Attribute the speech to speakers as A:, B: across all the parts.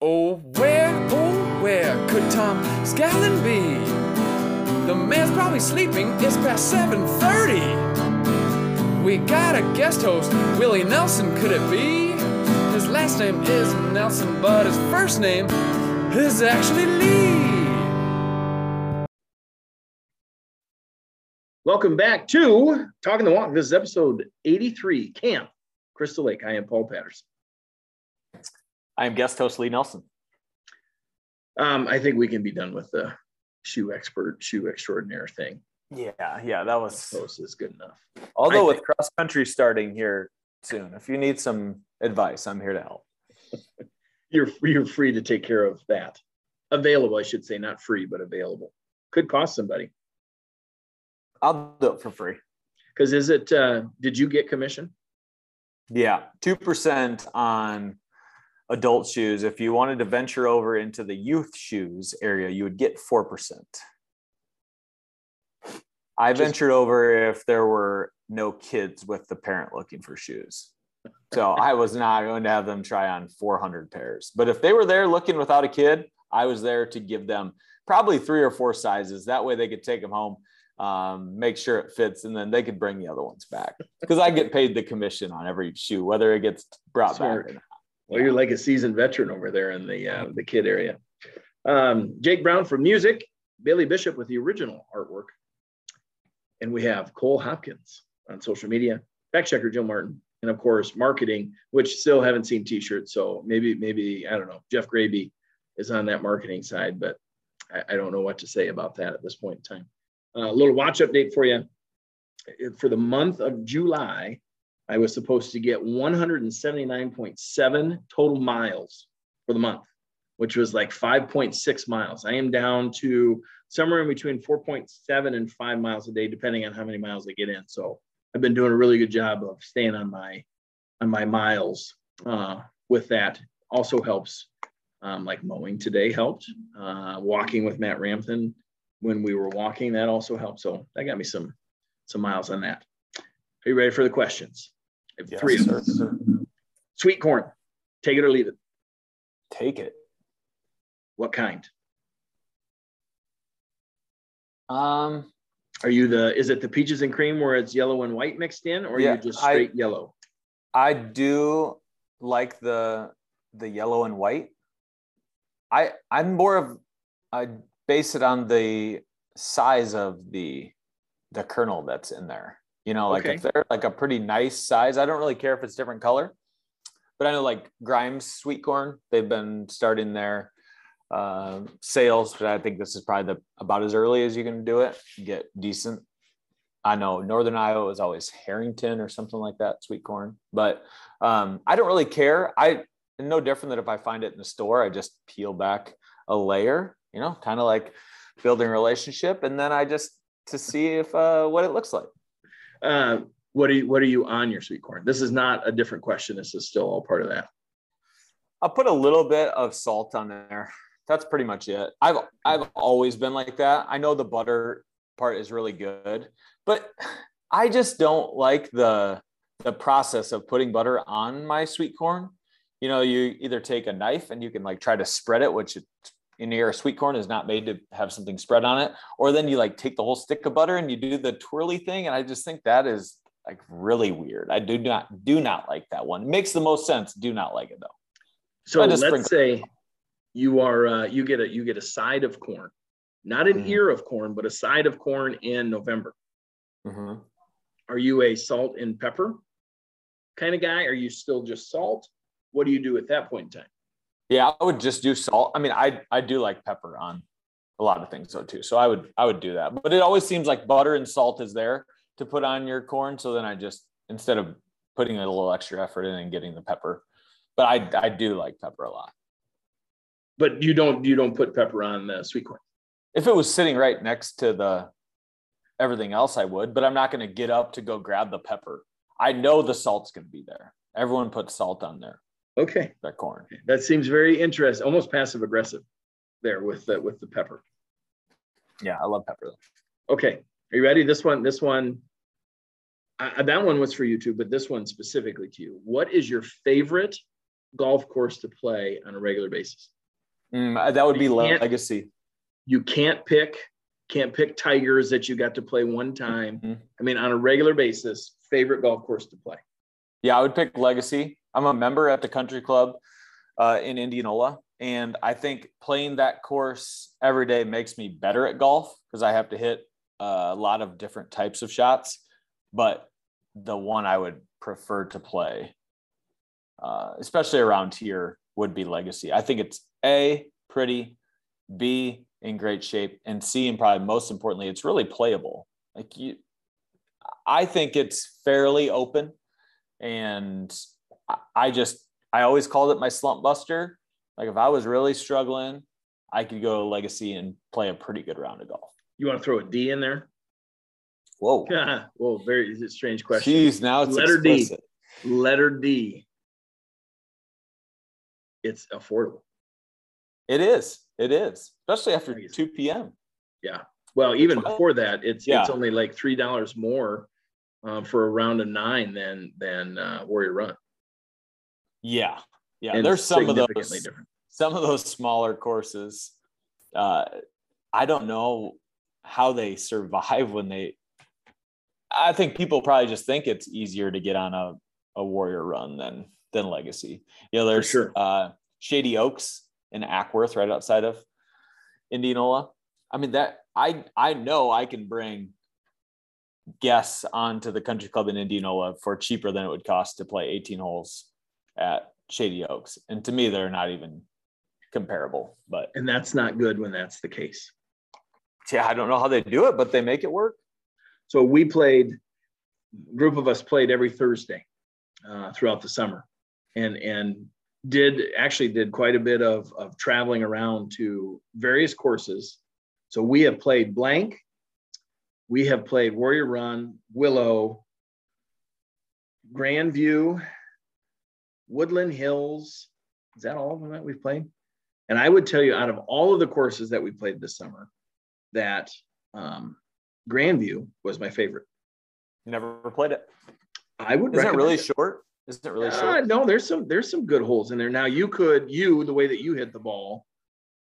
A: Oh, where, oh, where could Tom Scallon be? The man's probably sleeping, it's past 7.30. We got a guest host, Willie Nelson, could it be? His last name is Nelson, but his first name is actually Lee.
B: Welcome back to Talking the Walk. This is episode 83, Camp Crystal Lake. I am Paul Patterson.
C: I am guest host Lee Nelson.
B: Um, I think we can be done with the shoe expert, shoe extraordinaire thing.
C: Yeah, yeah, that was.
B: Post is good enough.
C: Although with cross country starting here soon, if you need some advice, I'm here to help.
B: You're you're free to take care of that. Available, I should say, not free, but available. Could cost somebody.
C: I'll do it for free.
B: Because is it? Uh, did you get commission?
C: Yeah, two percent on adult shoes. If you wanted to venture over into the youth shoes area, you would get four percent. I
B: Just-
C: ventured over if there were no kids with the parent looking for shoes. So I was not going to have them try on 400 pairs. But if they were there looking without a kid, I was there to give them probably three or four sizes. That way they could take them home, um, make sure it fits, and then they could bring the other ones back. Because I get paid the commission on every shoe, whether it gets brought
B: Smart.
C: back or not.
B: Well, you're like a seasoned veteran over there in the uh, the kid area. Um, Jake Brown from music, Bailey Bishop with the original artwork, and we have Cole Hopkins on social media, fact checker Joe Martin, and of course marketing, which still haven't seen T-shirts. So maybe maybe I don't know. Jeff Graby is on that marketing side, but I, I don't know what to say about that at this point in time. Uh, a little watch update for you. For the month of July, I was supposed to get 179.7 total miles for the month, which was like 5.6 miles. I am down to somewhere in between 4.7 and 5 miles a day, depending on how many miles I get in. So I've been doing a really good job of staying on my on my miles uh, with that. Also helps, um, like mowing today helped. Uh, walking with Matt Rampton when we were walking, that also helped. So that got me some some miles on that. Are you ready for the questions? I have
C: Yes,
B: three of
C: sir.
B: them. Sweet corn, take it or leave it.
C: Take it.
B: What kind?
C: Um,
B: Are you the? Is it the peaches and cream where it's yellow and white mixed in, or are
C: Yeah,
B: you just
C: I-
B: straight yellow?
C: I do like the the yellow and white. I I'm more of I base it on the size of the the kernel that's in there. You know, like if they're like a pretty nice size, I don't really care if it's different color. But I know like Grimes sweet corn, they've been starting their uh, sales, but I think this is probably the about as early as you can do it. Get decent. I know Northern Iowa is always Harrington or something like that, sweet corn. But um, I don't really care. I no different than if I find it in the store, I just peel back a layer, you know, kind of like building a relationship, and then I just to see if uh, what it looks like.
B: Uh, what are you? What are you on your sweet corn? This is not a different question. This is still all part of that.
C: I'll put a little bit of salt on there. That's pretty much it. I've I've always been like that. I know the butter part is really good, but I just don't like the the process of putting butter on my sweet corn. You know, you either take a knife and you can like try to spread it, which in your sweet corn is not made to have something spread on it, or then you like take the whole stick of butter and you do the twirly thing, and I just think that is like really weird. I do not do not like that one. It makes the most sense. Do not like it though.
B: So
C: I
B: let's
C: sprinkle-
B: say you are uh, you get a you get a side of corn, not an
C: Mhm.
B: ear of corn, but a side of corn in November.
C: Mhm.
B: Are you a salt and pepper kind of guy? Are you still just salt? What do you do at that point in time?
C: Yeah, I would just do salt. I mean, I I do like pepper on a lot of things though too. So I would I would do that. But it always seems like butter and salt is there to put on your corn. So then I just instead of putting a little extra effort in and getting the pepper, but I I do like pepper a lot.
B: But you don't you don't put pepper on the sweet corn.
C: If it was sitting right next to the everything else, I would. But I'm not going to get up to go grab the pepper. I know the salt's going to be there. Everyone puts salt on their
B: Okay,
C: That corn.
B: that seems very interesting, almost passive aggressive there with the with the pepper.
C: Yeah, I love pepper. Though.
B: Okay, are you ready? This one, this one, I, that one was for you too, but this one specifically to you. What is your favorite golf course to play on a regular basis.
C: Mm, that would be legacy.
B: You can't pick can't pick Tigers that you got to play one time.
C: Mhm.
B: I mean, on a regular basis, favorite golf course to play.
C: Yeah, I would pick Legacy. I'm a member at the country club uh, in Indianola. And I think playing that course every day makes me better at golf because I have to hit uh, a lot of different types of shots. But the one I would prefer to play, uh, especially around here, would be Legacy. I think it's A, pretty, B, in great shape, and C, and probably most importantly, it's really playable. Like you, I think it's fairly open and I- just I always called it my slump buster. Like if I was really struggling, I could go legacy and play a pretty good round of golf.
B: You want to throw a D in there?
C: Whoa.
B: Whoa, very strange question.
C: Jeez, now it's
B: Letter D. Letter D. It's affordable.
C: It is. It is, especially after
B: Crazy.
C: 2 p.m.
B: Yeah. Well, even before that, it's
C: yeah.
B: it's only like three dollars more um, for a round of nine than than uh, Warrior Run.
C: Yeah. Yeah.
B: And
C: There's some of those
B: different.
C: some of those smaller courses. Uh, I don't know how they survive when they I think people probably just think it's easier to get on a, a warrior run than than legacy. You know, there's
B: sure.
C: uh Shady Oaks in Ackworth right outside of Indianola. I mean that I I know I can bring guests onto the country club in Indianola for cheaper than it would cost to play 18 holes at Shady Oaks. And to me, they're not even comparable. But
B: And that's not good when that's the case.
C: yeah, I don't know how they do it, but they make it work.
B: So we played, group of us played every Thursday uh, throughout the summer, and and did actually did quite a bit of of traveling around to various courses. So we have played blank, we have played Warrior Run, Willow, Grandview, Woodland Hills. Is that all of them that we've played? And I would tell you, out of all of the courses that we played this summer, that um, Grandview was my favorite.
C: You never played it.
B: I would.
C: Isn't it really
B: recommend
C: short? Isn't it really
B: Uh,
C: short?
B: no, there's some there's some good holes in there. Now you could you the way that you hit the ball,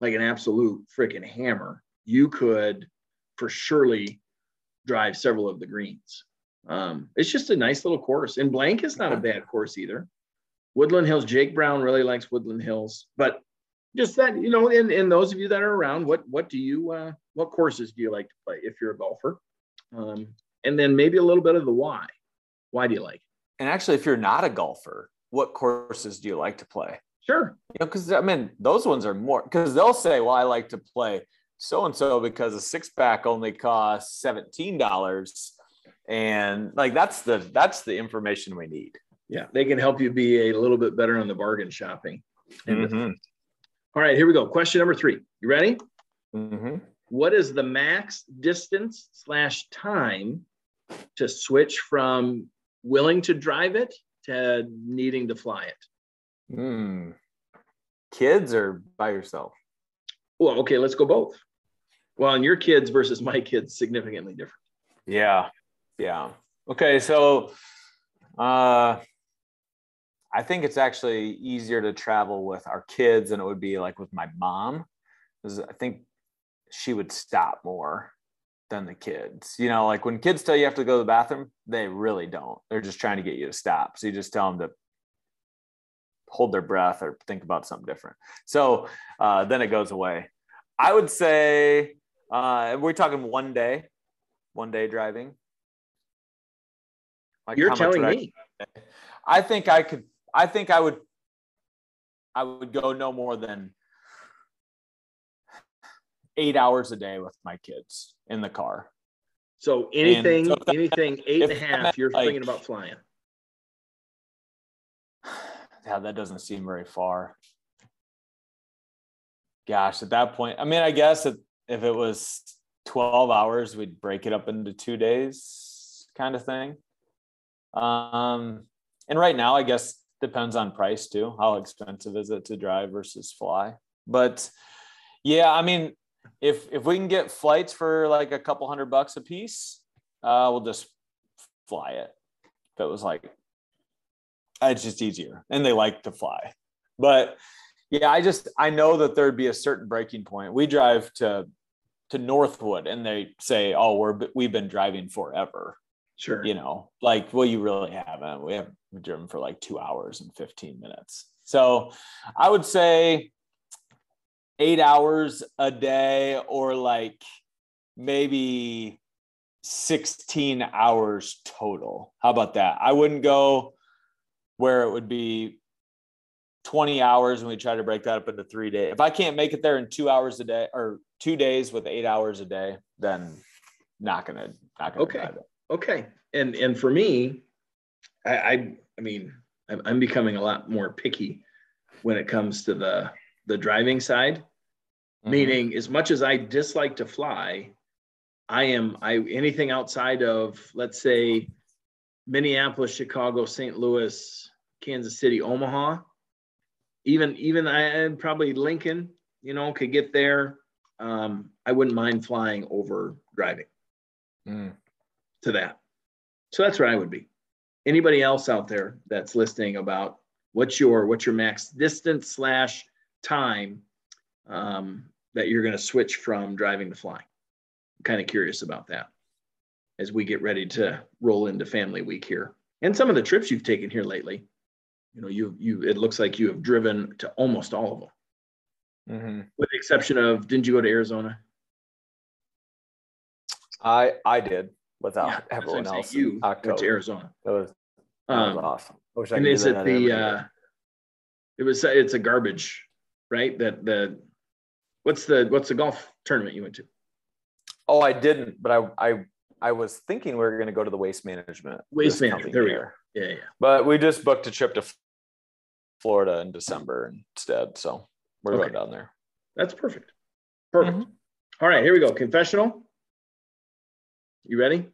B: like an absolute freaking hammer. You could for surely drive several of the greens. Um, it's just a nice little course, and blank is not a bad course either. Woodland Hills. Jake Brown really likes Woodland Hills, but just that you know, and, and those of you that are around, what what do you uh, what courses do you like to play if you're a golfer? Um, and then maybe a little bit of the why. Why do you like? it?
C: And actually, if you're not a golfer, what courses do you like to play?
B: Sure.
C: You know, because I mean, those ones are more because they'll say, "Well, I like to play so and so because a six pack only costs seventeen dollars," and like that's the that's the information we need.
B: Yeah, they can help you be a little bit better on the bargain shopping.
C: Mm-hmm.
B: All right, here we go. Question number three. You ready?
C: Mm-hmm.
B: What is the max distance slash time to switch from willing to drive it to needing to fly it?
C: Mm. Kids or by yourself?
B: Well, okay, let's go both. Well, and your kids versus my kids significantly different.
C: Yeah. Yeah. Okay. So, uh, I think it's actually easier to travel with our kids than it would be like with my mom. Because I think she would stop more than the kids. You know, like when kids tell you you have to go to the bathroom, they really don't. They're just trying to get you to stop. So you just tell them to hold their breath or think about something different. So uh, then it goes away. I would say uh, we're talking one day, one day driving. Like
B: You're telling
C: would I-
B: me.
C: I think I could. I think I would. I would go no more than eight hours a day with my kids in the car.
B: So anything,
C: so that-
B: anything eight and a
C: meant,
B: you're
C: like-
B: thinking about flying.
C: Yeah, that doesn't seem very far. Gosh, at that point, I mean, I guess if, if it was 12 hours, we'd break it up into two days kind of thing. Um, and right now, I guess depends on price too. How expensive is it to drive versus fly? But yeah, I mean, if if we can get flights for like a couple hundred bucks a piece, uh, we'll just fly it. If it was like it's just easier and they like to fly But yeah, I just I know that there'd be a certain breaking point. We drive to to Northwood and they say, "Oh, we're we've been driving forever."
B: Sure.
C: You know, like, well, you really haven't. We have driven for like two hours and 15 minutes. So I would say eight hours a day or like maybe 16 hours total. How about that? I wouldn't go where it would be 20 hours and we try to break that up into three days. If I can't make it there in two hours a day or two days with eight hours a day, then not gonna not gonna
B: okay. Okay. And and for me, I I, I mean I'm, I'm becoming a lot more picky when it comes to the the driving side. Mm-hmm. Meaning, as much as I dislike to fly, I am I anything outside of let's say Minneapolis, Chicago, St. Louis, Kansas City, Omaha even even I probably Lincoln, you know, could get there. Um, I wouldn't mind flying over driving mm. to that. So that's where I would be. Anybody else out there that's listening about what's your what's your max distance slash time um, that you're going to switch from driving to flying? I'm kind of curious about that as we get ready to roll into family week here and some of the trips you've taken here lately you know, you you it looks like you have driven to almost all of them, mm-hmm. with the exception of didn't you go to Arizona?
C: I I did without yeah, everyone else.
B: You October. went to Arizona.
C: That was that was um, awesome.
B: I wish I and is it the uh, it was it's a garbage, right? That the what's the what's the golf tournament you went to?
C: Oh, I didn't, but I I I was thinking we were going to go to the waste management.
B: Waste management. There we go. Yeah, yeah.
C: But we just booked a trip to Florida in December instead, so we're okay. going down there.
B: That's perfect. Perfect. Mm-hmm. All right, here we go. Confessional. You ready?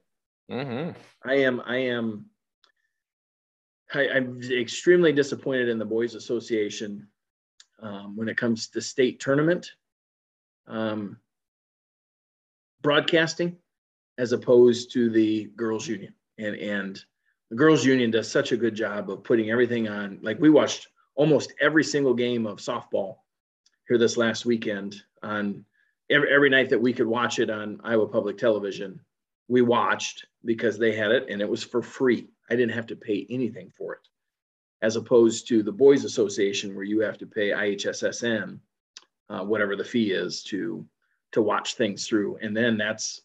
C: Mm-hmm.
B: I am. I am. I, am extremely disappointed in the boys' association um, when it comes to state tournament um, broadcasting, as opposed to the girls' union. And and the girls union does such a good job of putting everything on like we watched almost every single game of softball here this last weekend on every, every night that we could watch it on iowa public television we watched because they had it and it was for free i didn't have to pay anything for it as opposed to the boys association where you have to pay ihssn uh, whatever the fee is to to watch things through and then that's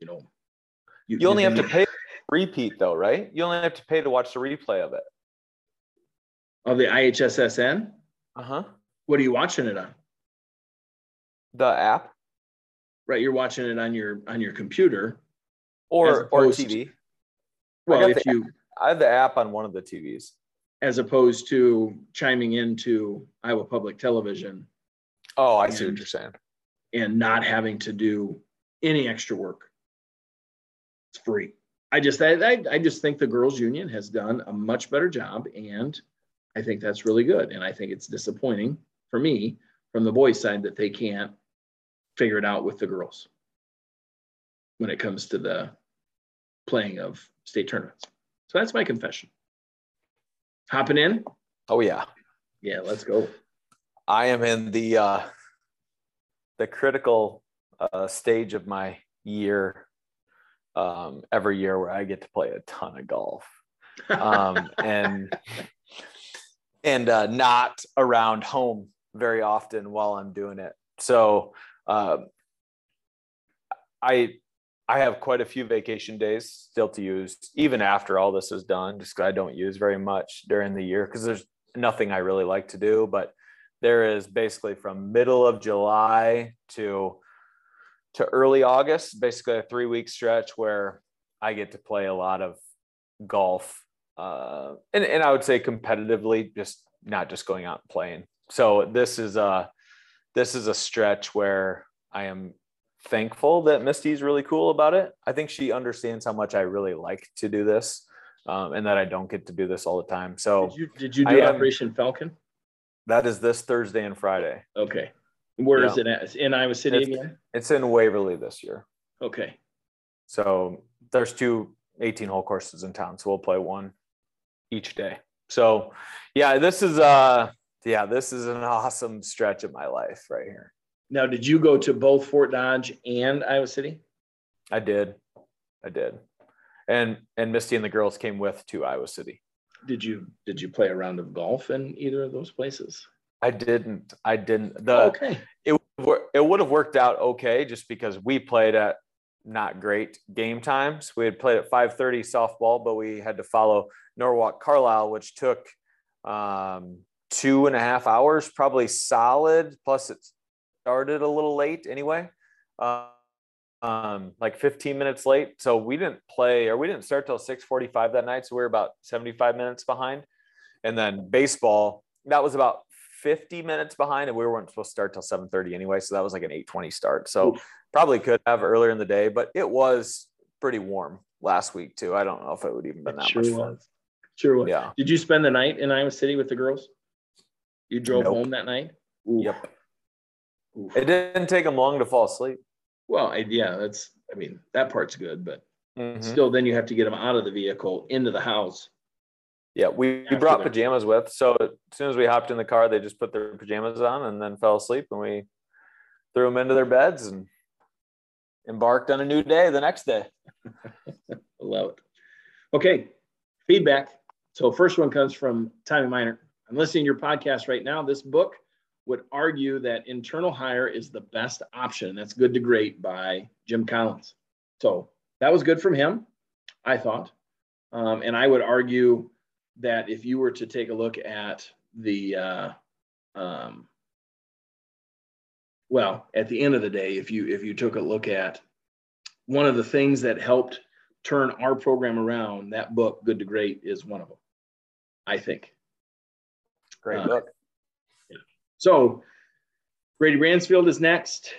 B: you know
C: you, you only have to pay repeat though, right? You only have to pay to watch the replay of it.
B: Of the IHSSN?
C: Uh-huh.
B: What are you watching it on?
C: The app.
B: Right, you're watching it on your on your computer.
C: Or or TV.
B: well, if you.
C: I have the app on one of the TVs.
B: As opposed to chiming into Iowa Public Television.
C: Oh, I and, see what you're saying.
B: And not having to do any extra work. It's free. I just I, I just think the girls union has done a much better job and I think that's really good. And I think it's disappointing for me from the boys side that they can't figure it out with the girls when it comes to the playing of state tournaments. So that's my confession. Hopping in?
C: Oh yeah.
B: Yeah, let's go.
C: I am in the uh the critical uh stage of my year um, every year where I get to play a ton of golf. Um, and and uh, not around home very often while I'm doing it. So uh, I I have quite a few vacation days still to use, even after all this is done. Just I don't use very much during the year because there's nothing I really like to do. But there is basically from middle of July to to early August, basically a three week stretch where I get to play a lot of golf. Uh, and, and I would say competitively, just not just going out and playing. So this is a, this is a stretch where I am thankful that Misty's really cool about it. I think she understands how much I really like to do this. Um, and that I don't get to do this all the time. So
B: did you, did you do I Operation Falcon?
C: That is this Thursday and Friday.
B: Okay. Where yeah. is it at? In Iowa City
C: it's,
B: again?
C: It's in Waverly this year.
B: Okay.
C: So there's two 18 hole courses in town. So we'll play one each day. So yeah, this is uh yeah, this is an awesome stretch of my life right here.
B: Now, did you go to both Fort Dodge and Iowa City?
C: I did. I did. And and Misty and the girls came with to Iowa City.
B: Did you did you play a round of golf in either of those places?
C: I didn't. I didn't. The
B: okay.
C: It it would have worked out okay just because we played at not great game times. We had played at 5:30 softball, but we had to follow Norwalk Carlisle, which took um, two and a half hours, probably solid. Plus, it started a little late anyway, uh, um, like 15 minutes late. So we didn't play, or we didn't start till 6:45 that night. So we were about 75 minutes behind. And then baseball, that was about 50 minutes behind, and we weren't supposed to start till 7:30 anyway. So that was like an 8:20 start. So probably could have earlier in the day, but it was pretty warm last week too. I don't know if it would even been that
B: sure
C: much
B: was.
C: fun.
B: Sure was.
C: Yeah.
B: Did you spend the night in Iowa City with the girls? You drove
C: Nope.
B: home that night?
C: Yep.
B: Oof.
C: It didn't take them long to fall asleep.
B: Well, I, yeah, that's. I mean, that part's good, but
C: Mhm.
B: still, then you have to get them out of the vehicle into the house.
C: Yeah, we, we brought pajamas with. So as soon as we hopped in the car, they just put their pajamas on and then fell asleep, and we threw them into their beds and embarked on a new day the next day.
B: I love it. Okay, feedback. So first one comes from Tommy Miner. I'm listening to your podcast right now. This book would argue that internal hire is the best option. That's good to great by Jim Collins. So that was good from him, I thought. Um, and I would argue that if you were to take a look at the, uh, um, well, at the end of the day, if you if you took a look at one of the things that helped turn our program around, that book, Good to Great, is one of them. I think.
C: Great
B: Uh,
C: book.
B: So Brady Bransfield is next.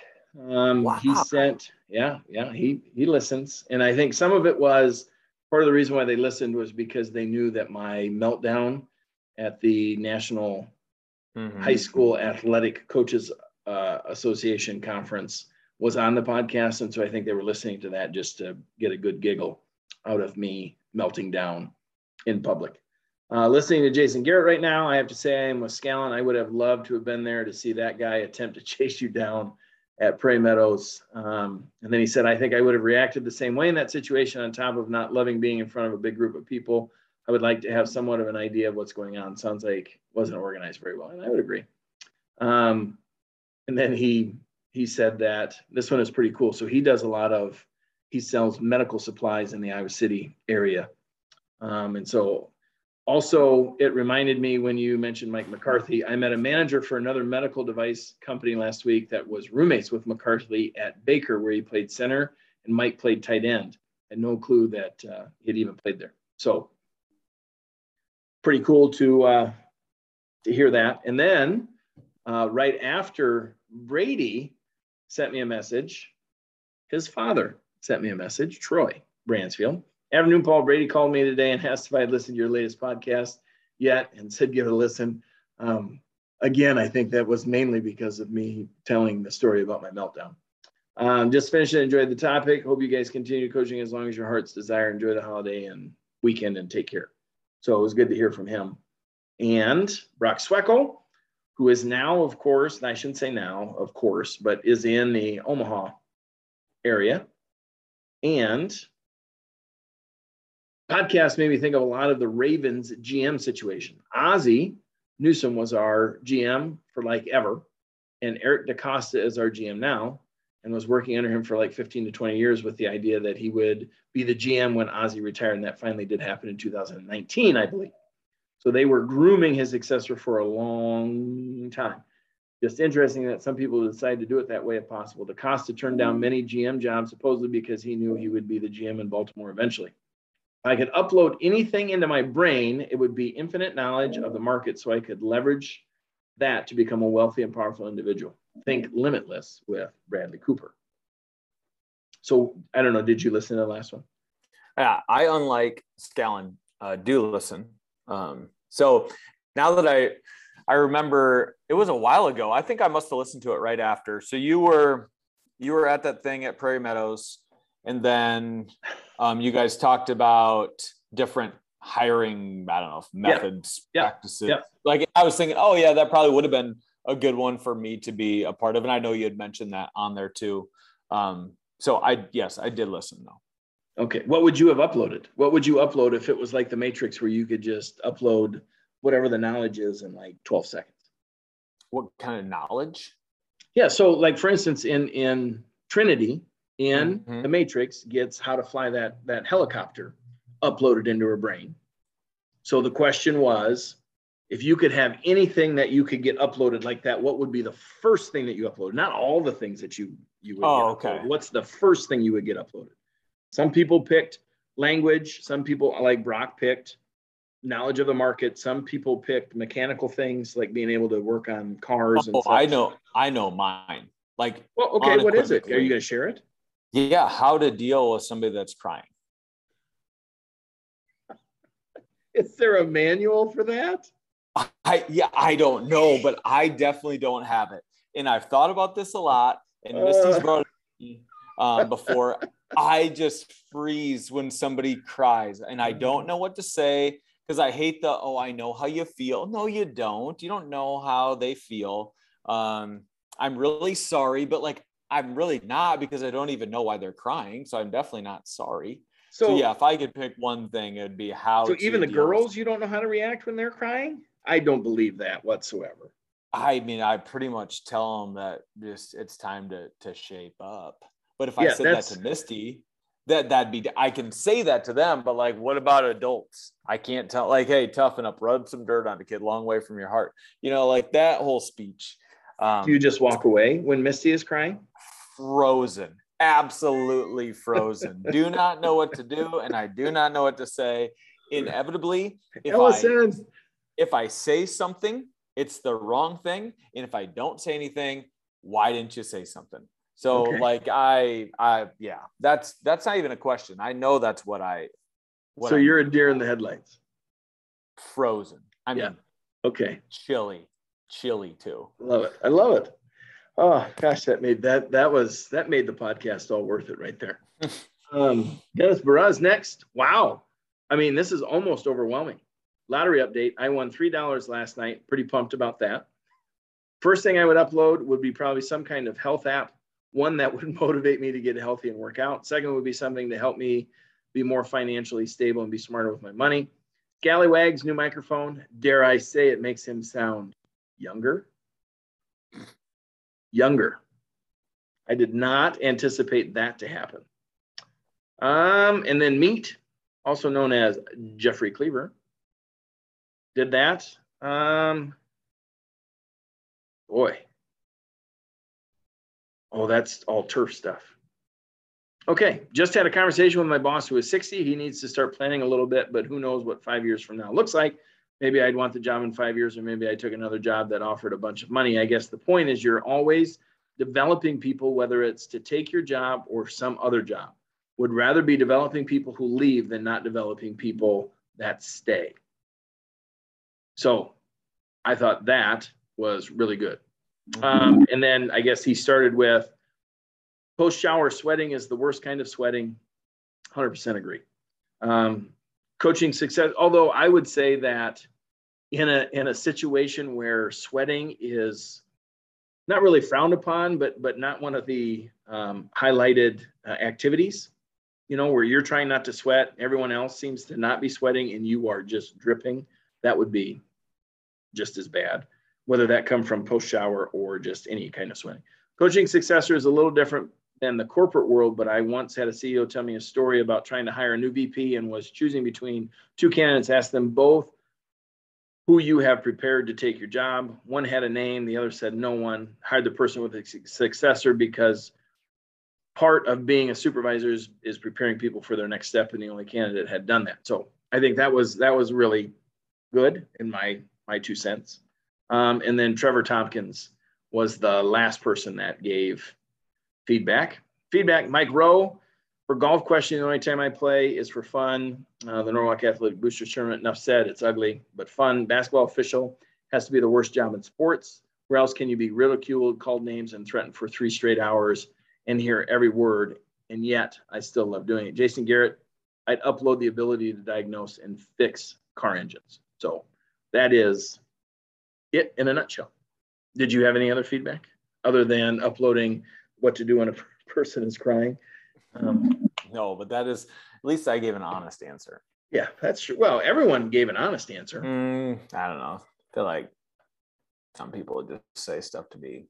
B: Um, He sent, yeah, yeah, he he listens, and I think some of it was part of the reason why they listened was because they knew that my meltdown at the National
C: Mhm.
B: High School Athletic Coaches uh, Association conference was on the podcast, and so I think they were listening to that just to get a good giggle out of me melting down in public. Uh, listening to Jason Garrett right now, I have to say I am with Scallon. I would have loved to have been there to see that guy attempt to chase you down at Prairie Meadows. Um, and then he said, I think I would have reacted the same way in that situation, on top of not loving being in front of a big group of people. I would like to have somewhat of an idea of what's going on. Sounds like wasn't organized very well, and I would agree. Um, and then he he said that this one is pretty cool. So he does a lot of he sells medical supplies in the Iowa City area, um, and so also it reminded me when you mentioned Mike McCarthy. I met a manager for another medical device company last week that was roommates with McCarthy at Baker, where he played center and Mike played tight end. Had no clue that uh, he'd even played there. So pretty cool to uh, to hear that. And then uh, right after Brady sent me a message, his father sent me a message, Troy Bransfield. Afternoon, Paul Brady called me today and asked if I had listened to your latest podcast yet and said give it a listen. Um, again, I think that was mainly because of me telling the story about my meltdown. Um, just finished and enjoyed the topic. Hope you guys continue coaching as long as your heart's desire. Enjoy the holiday and weekend and take care. So it was good to hear from him. And Brock Sweckel, who is now, of course, and I shouldn't say now, of course, but is in the Omaha area. And podcast made me think of a lot of the Ravens GM situation. Ozzie Newsome was our GM for like ever, and Eric DeCosta is our GM now and was working under him for like 15 to 20 years with the idea that he would be the GM when Ozzie retired. And that finally did happen in 2019, I believe. So they were grooming his successor for a long time. Just interesting that some people decided to do it that way if possible. DeCosta turned down many GM jobs supposedly because he knew he would be the GM in Baltimore eventually. I could upload anything into my brain, it would be infinite knowledge of the market so I could leverage that to become a wealthy and powerful individual. Think limitless with Bradley Cooper. So I don't know. Did you listen to the last one?
C: Yeah, I unlike Scallon uh, do listen. Um, so now that I I remember it was a while ago. I think I must have listened to it right after. So you were you were at that thing at Prairie Meadows, and then um, you guys talked about different hiring, I don't know, methods,
B: Yeah.
C: practices.
B: Yeah.
C: Like I was thinking, oh yeah, that probably would have been a good one for me to be a part of. And I know you had mentioned that on there too. Um, so I yes, I did listen though.
B: Okay. What would you have uploaded? What would you upload if it was like the Matrix where you could just upload whatever the knowledge is in like 12 seconds?
C: What kind of knowledge?
B: Yeah. So like for instance, in in Trinity, in
C: Mhm.
B: the Matrix gets how to fly that that helicopter uploaded into her brain. So the question was, if you could have anything that you could get uploaded like that, what would be the first thing that you upload? Not all the things that you you would.
C: Oh,
B: get uploaded.
C: okay.
B: What's the first thing you would get uploaded? Some people picked language. Some people like Brock picked knowledge of the market. Some people picked mechanical things like being able to work on cars. and
C: Oh, I know, I know mine. Like,
B: Well, okay. What is it? Are you going to share it?
C: Yeah, how to deal with somebody that's crying.
B: Is there a manual for that?
C: I yeah, I don't know, but I definitely don't have it. And I've thought about this a lot, and Misty's
B: Uh.
C: brought it to me, um, before. I just freeze when somebody cries, and I don't know what to say because I hate the oh, I know how you feel. No, you don't. You don't know how they feel. Um, I'm really sorry, but like I'm really not because I don't even know why they're crying. So I'm definitely not sorry.
B: So,
C: So, yeah, if I could pick one thing, it'd be how.
B: so
C: to
B: even the
C: with
B: girls, you don't know how to react when they're crying? I don't believe that whatsoever.
C: I mean, I pretty much tell them that just it's time to to shape up. But if I said that to Misty, that that'd be I can say that to them, but like, what about adults? I can't tell. Like, hey, toughen up, rub some dirt on the kid, long way from your heart. You know, like that whole speech. Um,
B: Do you just walk away when Misty is crying?
C: Frozen, absolutely frozen. do not know what to do, and I do not know what to say. Inevitably, if I if I say something, it's the wrong thing. And if I don't say anything, why didn't you say something? So
B: Okay.
C: like I I yeah, that's that's not even a question. I know that's what I what
B: so
C: I-
B: you're a deer in the headlights.
C: frozen. I mean
B: Yeah. Okay,
C: chilly, chilly too.
B: love it. I love it. Oh gosh, that made that that was that made the podcast all worth it right there. um, Dennis Baraz next. Wow, I mean this is almost overwhelming. Lottery update. I won three dollars last night. Pretty pumped about that. First thing I would upload would be probably some kind of health app, one that would motivate me to get healthy and work out. Second would be something to help me be more financially stable and be smarter with my money. Scallywag's new microphone, dare I say it makes him sound younger. Younger. I did not anticipate that to happen. Um, and then Meat, also known as Jeffrey Cleaver, did that. Um, boy. Oh, that's all turf stuff. Okay, just had a conversation with my boss who is 60. He needs to start planning a little bit, but who knows what five years from now looks like. Maybe I'd want the job in five years, or maybe I took another job that offered a bunch of money. I guess the point is you're always developing people, whether it's to take your job or some other job. Would rather be developing people who leave than not developing people that stay. So I thought that was really good. Um, and then I guess he started with post shower sweating is the worst kind of sweating. 100% agree. Um, coaching success, although I would say that in a in a situation where sweating is not really frowned upon, but but not one of the um, highlighted uh, activities, you know, where you're trying not to sweat, everyone else seems to not be sweating, and you are just dripping. That would be just as bad, whether that come from post shower or just any kind of sweating. Coaching successor is a little different than the corporate world, but I once had a CEO tell me a story about trying to hire a new VP and was choosing between two candidates, asked them both who you have prepared to take your job. One had a name, the other said no one. Hired the person with a successor because part of being a supervisor is, is preparing people for their next step, and the only candidate had done that. So I think that was that was really good in my my two cents. Um, and then Trevor Tompkins was the last person that gave feedback. Feedback, Mike Rowe. For golf question, the only time I play is for fun. Uh, the Norwalk Athletic Boosters Tournament, enough said, it's ugly, but fun. Basketball official has to be the worst job in sports. Where else can you be ridiculed, called names, and threatened for three straight hours and hear every word? And yet, I still love doing it. Jason Garrett, I'd upload the ability to diagnose and fix car engines. So that is it in a nutshell. Did you have any other feedback other than uploading what to do when a person is crying?
C: Um, no, but that is at least I gave an honest answer.
B: Yeah, that's true. Well, everyone gave an honest answer.
C: Mm, I don't know. I feel like some people would just say stuff to be.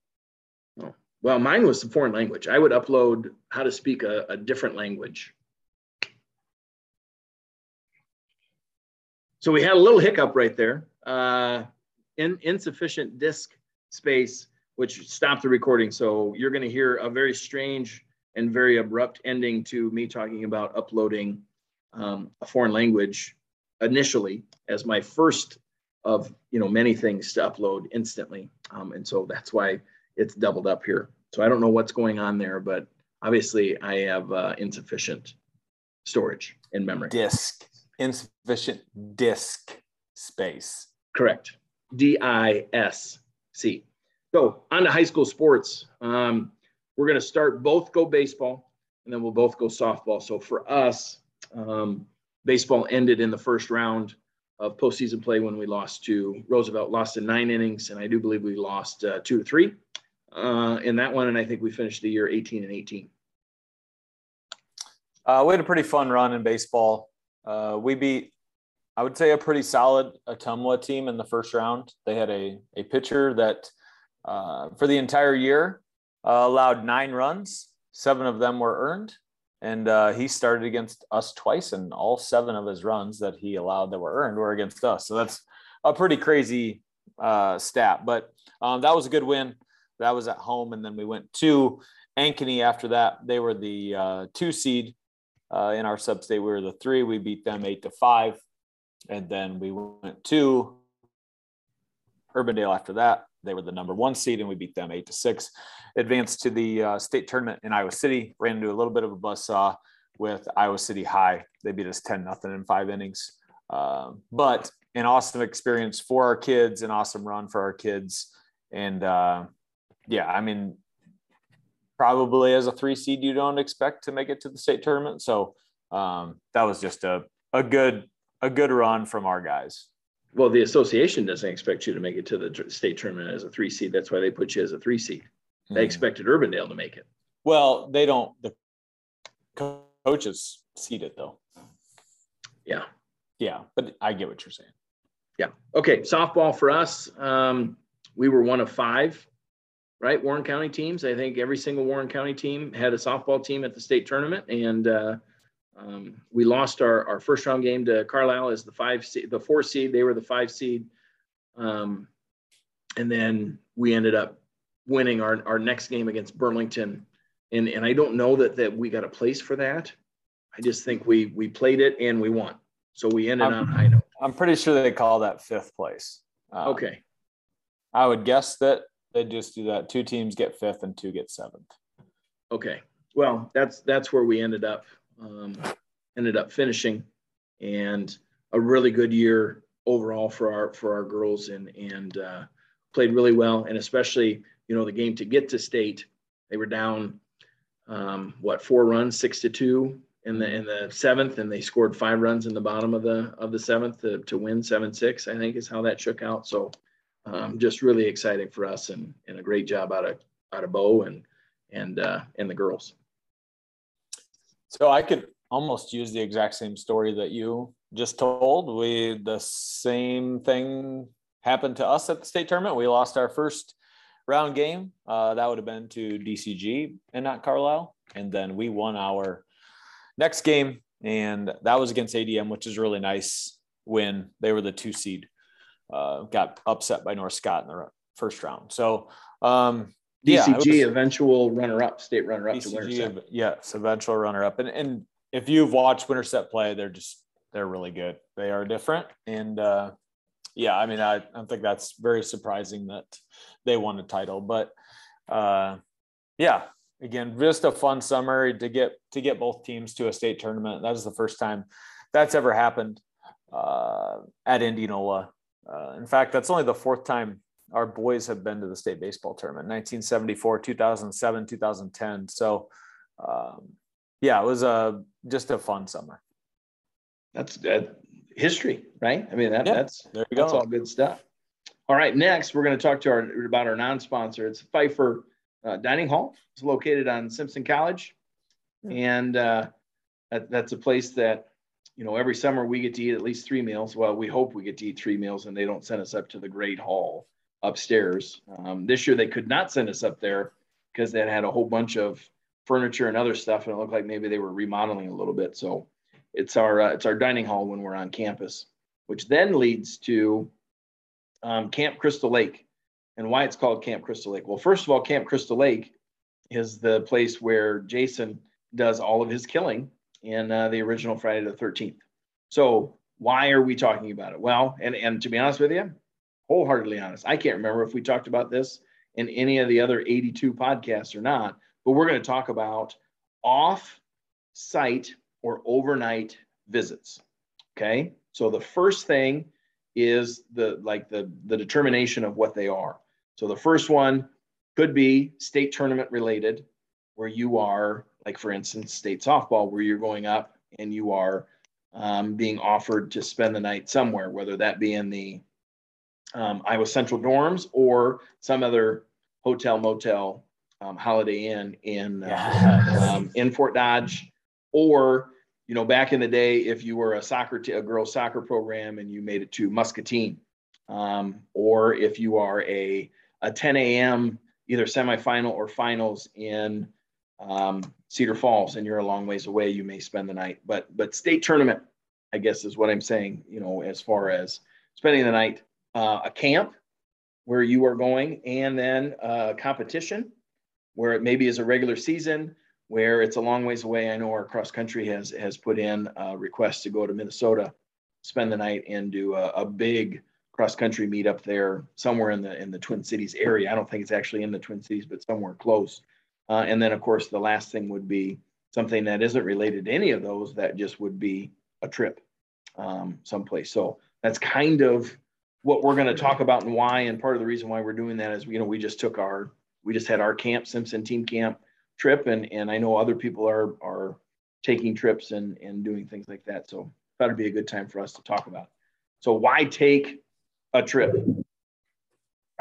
B: Oh. Well, mine was a foreign language. I would upload how to speak a, a different language. So we had a little hiccup right there. Uh, in, insufficient disk space, which stopped the recording. So you're going to hear a very strange and very abrupt ending to me talking about uploading um, a foreign language initially as my first of you know many things to upload instantly. Um, and so that's why it's doubled up here. So i don't know what's going on there but obviously i have uh, insufficient storage in memory.
C: Disk. Insufficient disk space.
B: Correct. D-i-s-c so on to high school sports um, we're going to start both go baseball and then we'll both go softball so for us um, baseball ended in the first round of postseason play when we lost to Roosevelt, lost in nine innings, and I do believe we lost uh, two to three uh, in that one. And I think we finished the year 18 and 18.
C: Uh, we had a pretty fun run in baseball. Uh, we beat, I would say, a pretty solid Ottumwa team in the first round. They had a, a pitcher that, uh, for the entire year, uh, allowed nine runs. Seven of them were earned and uh, he started against us twice, and all seven of his runs that he allowed that were earned were against us. So that's a pretty crazy uh, stat. But um, that was a good win. That was at home, and then we went to Ankeny after that. They were the uh, two seed uh, in our sub state. We were the three. We beat them eight to five, and then we went to Urbandale after that. They were the number one seed, and we beat them eight to six. Advanced to the uh, state tournament in Iowa City. Ran into a little bit of a buzz saw with Iowa City High. They beat us ten nothing in five innings. Uh, but an awesome experience for our kids, an awesome run for our kids, and uh, yeah, I mean, probably as a three seed, you don't expect to make it to the state tournament. So um, that was just a a good a good run from our guys
B: well, the association doesn't expect you to make it to the state tournament as a three seed. That's why they put you as a three seed. They mm. expected Urbandale to make it.
C: Well, they don't. The coaches seed it though.
B: Yeah.
C: Yeah, but I get what you're saying.
B: Yeah. Okay. Softball for us. Um, we were one of five, right? Warren County teams. I think every single Warren County team had a softball team at the state tournament, and uh, um, we lost our, our first round game to Carlisle as the five seed, the four seed. They were the five seed. Um, and then we ended up winning our, our next game against Burlington. And, and I don't know that, that we got a place for that. I just think we we played it and we won. So we ended
C: I'm,
B: on high note.
C: I'm pretty sure they call that fifth place.
B: Um, okay.
C: I would guess that they just do that. Two teams get fifth and two get seventh.
B: Okay. Well, that's that's where we ended up um, ended up finishing, and a really good year overall for our for our girls, and and uh, played really well, and especially you know the game to get to state, they were down um, what four runs, six to two in the in the seventh, and they scored five runs in the bottom of the of the seventh to, to win seven six. I think is how that shook out. So um, just really exciting for us, and and a great job out of out of Bo and and uh, and the girls.
C: So I could almost use the exact same story that you just told. We the same thing happened to us at the state tournament. We lost our first round game. Uh, that would have been to DCG and not Carlisle, and then we won our next game, and that was against ADM, which is really nice win. They were the two seed. Uh, got upset by North Scott in the first round. So um,
B: DCG yeah, eventual runner up, state runner up to Winterset.
C: Yes, eventual runner up. And and if you've watched Winterset play, they're just they're really good. They are different. And uh, yeah, I mean, I, I think that's very surprising that they won a title. But uh, yeah, again, just a fun summer to get to get both teams to a state tournament. That was the first time that's ever happened uh, at Indianola. Uh, in fact, that's only the fourth time our boys have been to the state baseball tournament 1974 2007 2010 so um, yeah it was a just a fun summer
B: that's uh, history, right? I mean, that,
C: Yeah,
B: that's
C: There you
B: that's
C: go.
B: all good stuff. All right, next we're going to talk to our about our non-sponsor. It's Pfeiffer uh, Dining Hall. It's located on Simpson College, and uh, that, that's a place that you know every summer we get to eat at least three meals. Well, we hope we get to eat three meals, and they don't send us up to the great hall upstairs. Um, this year they could not send us up there because they had a whole bunch of furniture and other stuff, and it looked like maybe they were remodeling a little bit. So it's our uh, it's our dining hall when we're on campus, which then leads to um, Camp Crystal Lake, and why it's called Camp Crystal Lake. Well, first of all, Camp Crystal Lake is the place where Jason does all of his killing in uh, the original Friday the Thirteenth. So why are we talking about it? Well, and and to be honest with you, wholeheartedly honest, I can't remember if we talked about this in any of the other 82 podcasts or not, but we're going to talk about off-site or overnight visits. Okay. So the first thing is the like the the determination of what they are. So the first one could be state tournament related, where you are like for instance state softball, where you're going up and you are um, being offered to spend the night somewhere, whether that be in the um, Iowa Central dorms or some other hotel, motel, um, Holiday Inn in uh,
C: Yes.
B: um, in Fort Dodge, or you know, back in the day, if you were a soccer, t- a girls soccer program and you made it to Muscatine, um, or if you are a, a 10 a.m. either semifinal or finals in um, Cedar Falls and you're a long ways away, you may spend the night. But but state tournament, I guess is what I'm saying. You know, as far as spending the night, uh, a camp where you are going, and then uh, competition where it maybe is a regular season where it's a long ways away. I know our cross country has has put in a request to go to Minnesota, spend the night, and do a, a big cross country meet up there somewhere in the in the Twin Cities area. I don't think it's actually in the Twin Cities, but somewhere close. Uh, and then of course the last thing would be something that isn't related to any of those. That just would be a trip um, someplace. So that's kind of what we're going to talk about and why. And part of the reason why we're doing that is you know we just took our we just had our camp Simpson team camp trip and and I know other people are are taking trips and and doing things like that. So thought it'd be a good time for us to talk about. So why take a trip?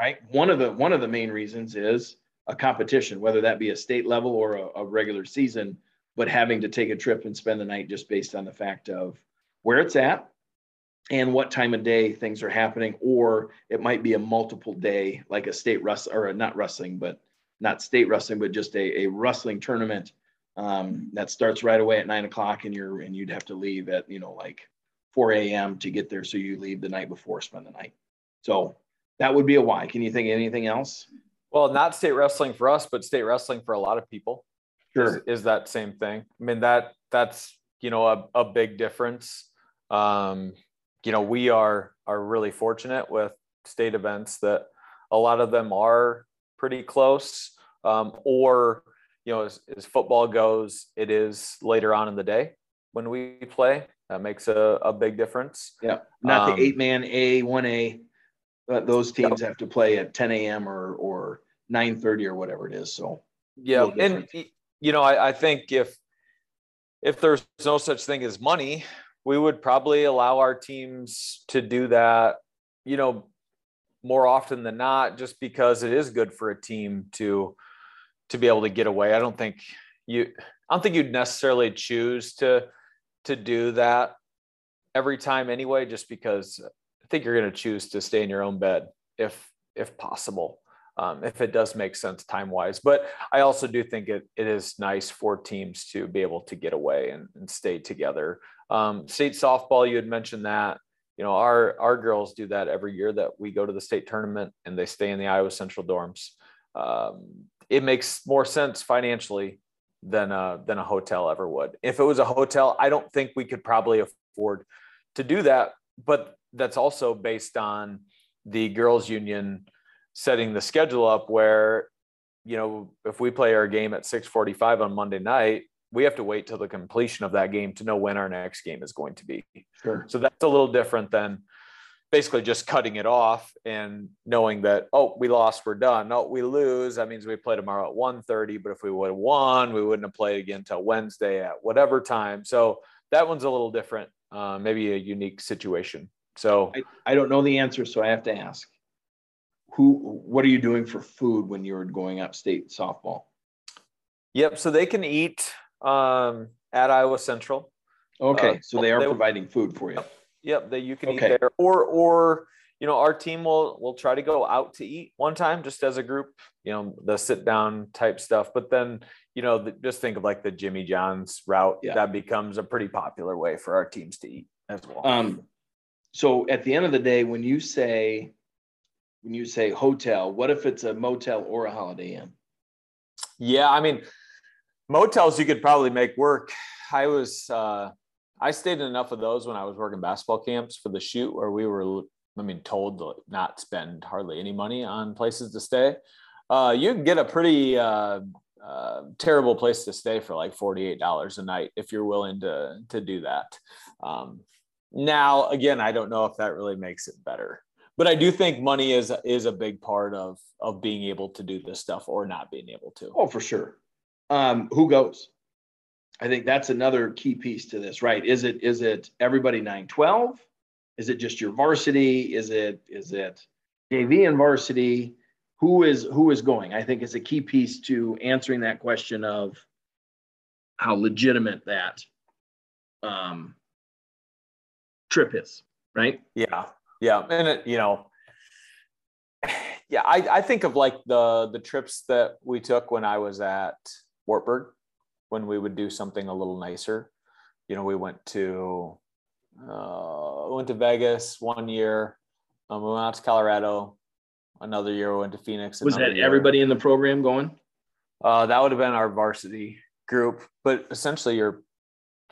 B: Right? One of the one of the main reasons is a competition, whether that be a state level or a, a regular season, but having to take a trip and spend the night just based on the fact of where it's at and what time of day things are happening, or it might be a multiple day, like a state wrestling or a, not wrestling, but not state wrestling, but just a, a wrestling tournament um, that starts right away at nine o'clock, and you're and you'd have to leave at you know like 4 a.m. to get there, so you leave the night before, spend the night. So that would be a why. Can you think of anything else?
C: Well, not state wrestling for us, but state wrestling for a lot of people. is, is that same thing. I mean that that's you know a, a big difference. Um, you know we are are really fortunate with state events that a lot of them are pretty close. Um, or you know as, as football goes, it is later on in the day when we play. That makes a, a big difference.
B: Yeah, not
C: Um,
B: the eight man A, one A. But those teams have to play at 10 a.m. or or 9:30 or whatever it is. So
C: Yeah, and you know, I, I think if if there's no such thing as money, we would probably allow our teams to do that. You know, more often than not, just because it is good for a team to to be able to get away. I don't think you. I don't think you'd necessarily choose to to do that every time anyway, just because I think you're going to choose to stay in your own bed if if possible um, if it does make sense time wise. But I also do think it, it is nice for teams to be able to get away and, and stay together. Um, state softball, you had mentioned that. You know, our our girls do that every year that we go to the state tournament and they stay in the Iowa Central dorms. Um, it makes more sense financially than a, than a hotel ever would. If it was a hotel, I don't think we could probably afford to do that. But that's also based on the girls' union setting the schedule up where you know if we play our game at 6:45 on Monday night we have to wait till the completion of that game to know when our next game is going to be
B: sure.
C: so that's a little different than basically just cutting it off and knowing that oh we lost we're done no we lose that means we play tomorrow at 1:30 but if we would have won we wouldn't have played again till Wednesday at whatever time so that one's a little different uh, maybe a unique situation. So
B: I, I don't know the answer, so I have to ask. Who, what are you doing for food when you're going upstate softball?
C: Yep. So they can eat um, at Iowa Central.
B: Okay,
C: Uh,
B: so they are
C: they-
B: providing food for you.
C: Yep, that you can
B: Okay.
C: eat there, or or you know our team will will try to go out to eat one time just as a group. You know the sit down type stuff, but then you know the, just think of like the Jimmy John's route.
B: Yeah.
C: That becomes a pretty popular way for our teams to eat as well.
B: Um, so at the end of the day, when you say, when you say hotel, what if it's a motel or a Holiday Inn?
C: Yeah, I mean, motels you could probably make work. I was uh I stayed in enough of those when I was working basketball camps for the shoot where we were I mean told to not spend hardly any money on places to stay. Uh you can get a pretty uh uh, terrible place to stay for like $48 a night if you're willing to to do that. Um, now again, I don't know if that really makes it better, but I do think money is is a big part of of being able to do this stuff or not being able to.
B: Oh, for sure. Um, who goes? I think that's another key piece to this, right? Is it is it everybody 912? Is it just your varsity? Is it is it JV and varsity? Who is who is going? I think is a key piece to answering that question of how legitimate that um, trip is, right?
C: Yeah, yeah, and it, you know, yeah, I, I think of like the the trips that we took when I was at Wartburg, when we would do something a little nicer. You know, we went to uh, went to Vegas one year. Um, we went out to Colorado. Another year, we went to Phoenix.
B: Was that
C: year.
B: everybody in the program going?
C: Uh, that would have been our varsity group, but essentially, you're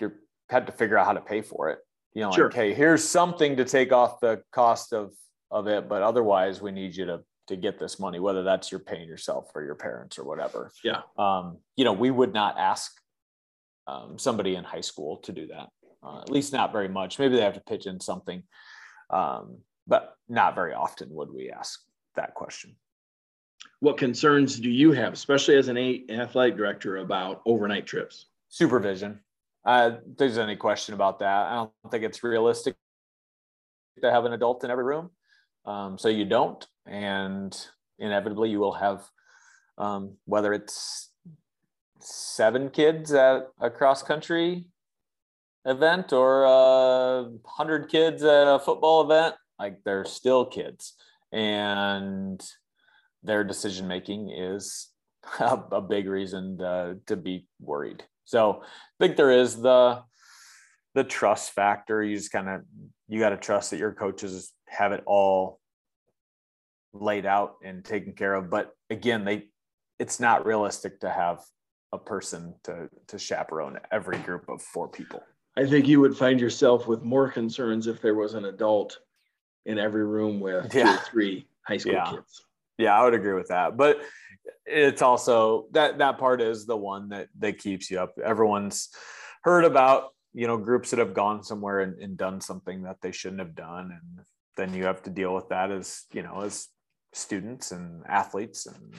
C: you're had to figure out how to pay for it. You know,
B: Sure.
C: like, hey, here's something to take off the cost of of it, but otherwise, we need you to to get this money, whether that's you're paying yourself or your parents or whatever.
B: Yeah.
C: Um, you know, we would not ask um, somebody in high school to do that. Uh, at least not very much. Maybe they have to pitch in something, um, but not very often would we ask that question.
B: What concerns do you have, especially as an athletic director, about overnight trips?
C: supervision. Uh, there's any question about that. I don't think it's realistic to have an adult in every room. Um, so you don't, and inevitably you will have, um, whether it's seven kids at a cross country event or a hundred kids at a football event, like they're still kids, and their decision making is a, a big reason to, to be worried. So I think there is the the trust factor. You just kind of you got to trust that your coaches have it all laid out and taken care of. But again, they it's not realistic to have a person to to chaperone every group of four people.
B: I think you would find yourself with more concerns if there was an adult in every room with two or three high school
C: Yeah.
B: kids.
C: Yeah, I would agree with that. But it's also that that part is the one that that keeps you up. Everyone's heard about you know groups that have gone somewhere and, and done something that they shouldn't have done, and then you have to deal with that as you know as students and athletes, and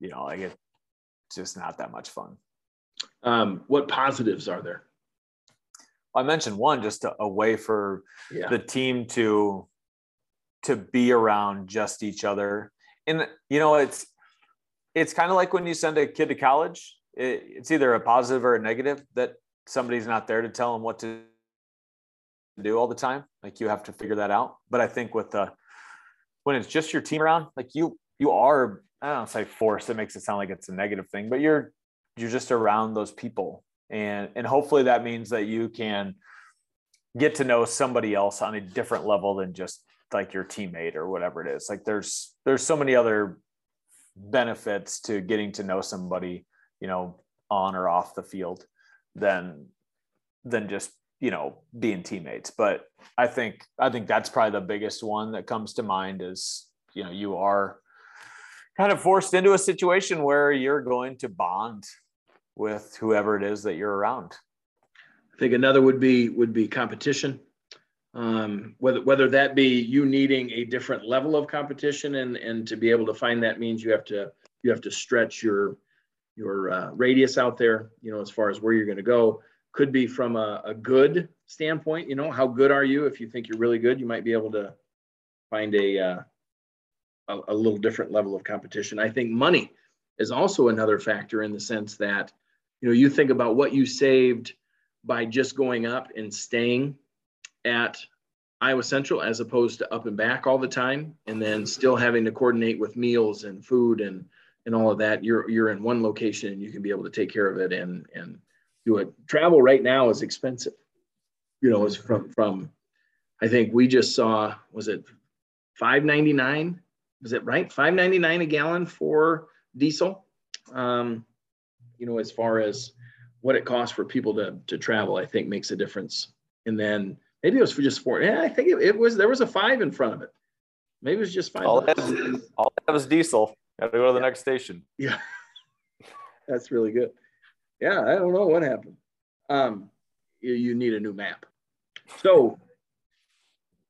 C: you know like it's just not that much fun.
B: Um, what positives are there?
C: I mentioned one just a, a way for
B: Yeah.
C: the team to to be around just each other. And you know it's it's kind of like when you send a kid to college it, it's either a positive or a negative that somebody's not there to tell them what to do all the time. Like you have to figure that out. But i think with the when it's just your team around like you you are i don't say forced it makes it sound like it's a negative thing but you're you're just around those people. And and hopefully that means that you can get to know somebody else on a different level than just like your teammate or whatever it is. Like there's there's so many other benefits to getting to know somebody you know on or off the field than than just you know being teammates. But i think i think that's probably the biggest one that comes to mind is you know you are kind of forced into a situation where you're going to bond with whoever it is that you're around.
B: I think another would be would be competition. Um, whether whether that be you needing a different level of competition and and to be able to find that means you have to you have to stretch your your uh, radius out there. You know, as far as where you're going to go, could be from a, a good standpoint, you know, how good are you? If you think you're really good, you might be able to find a, uh, a, a little different level of competition. I think money is also another factor in the sense that, you know, you think about what you saved by just going up and staying at Iowa Central as opposed to up and back all the time, and then still having to coordinate with meals and food and and all of that. You're you're in one location and you can be able to take care of it and and do it. Travel right now is expensive. You know, it's from from I think we just saw was it 599 is it right 599 a gallon for diesel um, you know as far as what it costs for people to to travel i think makes a difference and then maybe it was for just four. Yeah i think it, it was there was a five in front of it. Maybe it was just five
C: all that was, all that was diesel. Got to go to the
B: yeah.
C: next station.
B: Yeah. That's really good. Yeah i don't know what happened. Um, you, you need a new map. So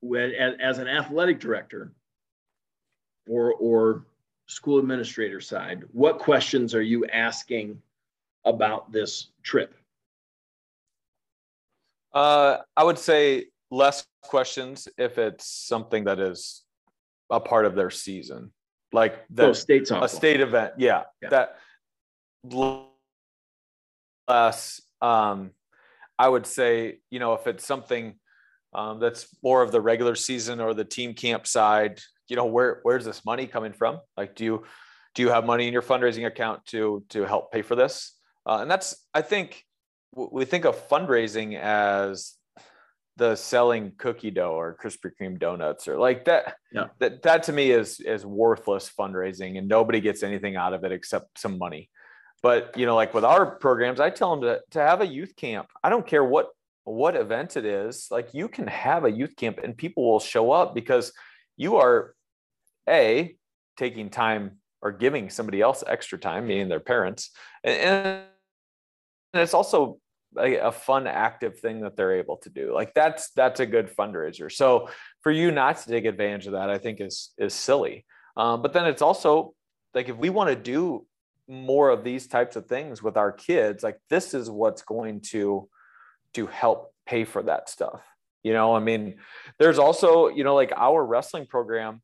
B: when as, as an athletic director or or school administrator side, what questions are you asking about this trip?
C: Uh, I would say less questions if it's something that is a part of their season, like the
B: oh,
C: a state event. Yeah,
B: Yeah.
C: that less. Um, I would say, you know, if it's something um, that's more of the regular season or the team camp side, you know, where where's this money coming from? Like, do you do you have money in your fundraising account to to help pay for this? Uh, and that's I think we think of fundraising as the selling cookie dough or Krispy Kreme donuts or like that.
B: Yeah.
C: That that to me is is worthless fundraising, and nobody gets anything out of it except some money. But you know, like with our programs, I tell them to to have a youth camp. I don't care what what event it is. Like you can have a youth camp, and people will show up because you are a taking time or giving somebody else extra time, meaning their parents, and, and it's also a, a fun active thing that they're able to do. Like that's that's a good fundraiser. So for you not to take advantage of that i think is is silly. Um, but then it's also like if we want to do more of these types of things with our kids like this is what's going to to help pay for that stuff. You know i mean there's also you know like our wrestling program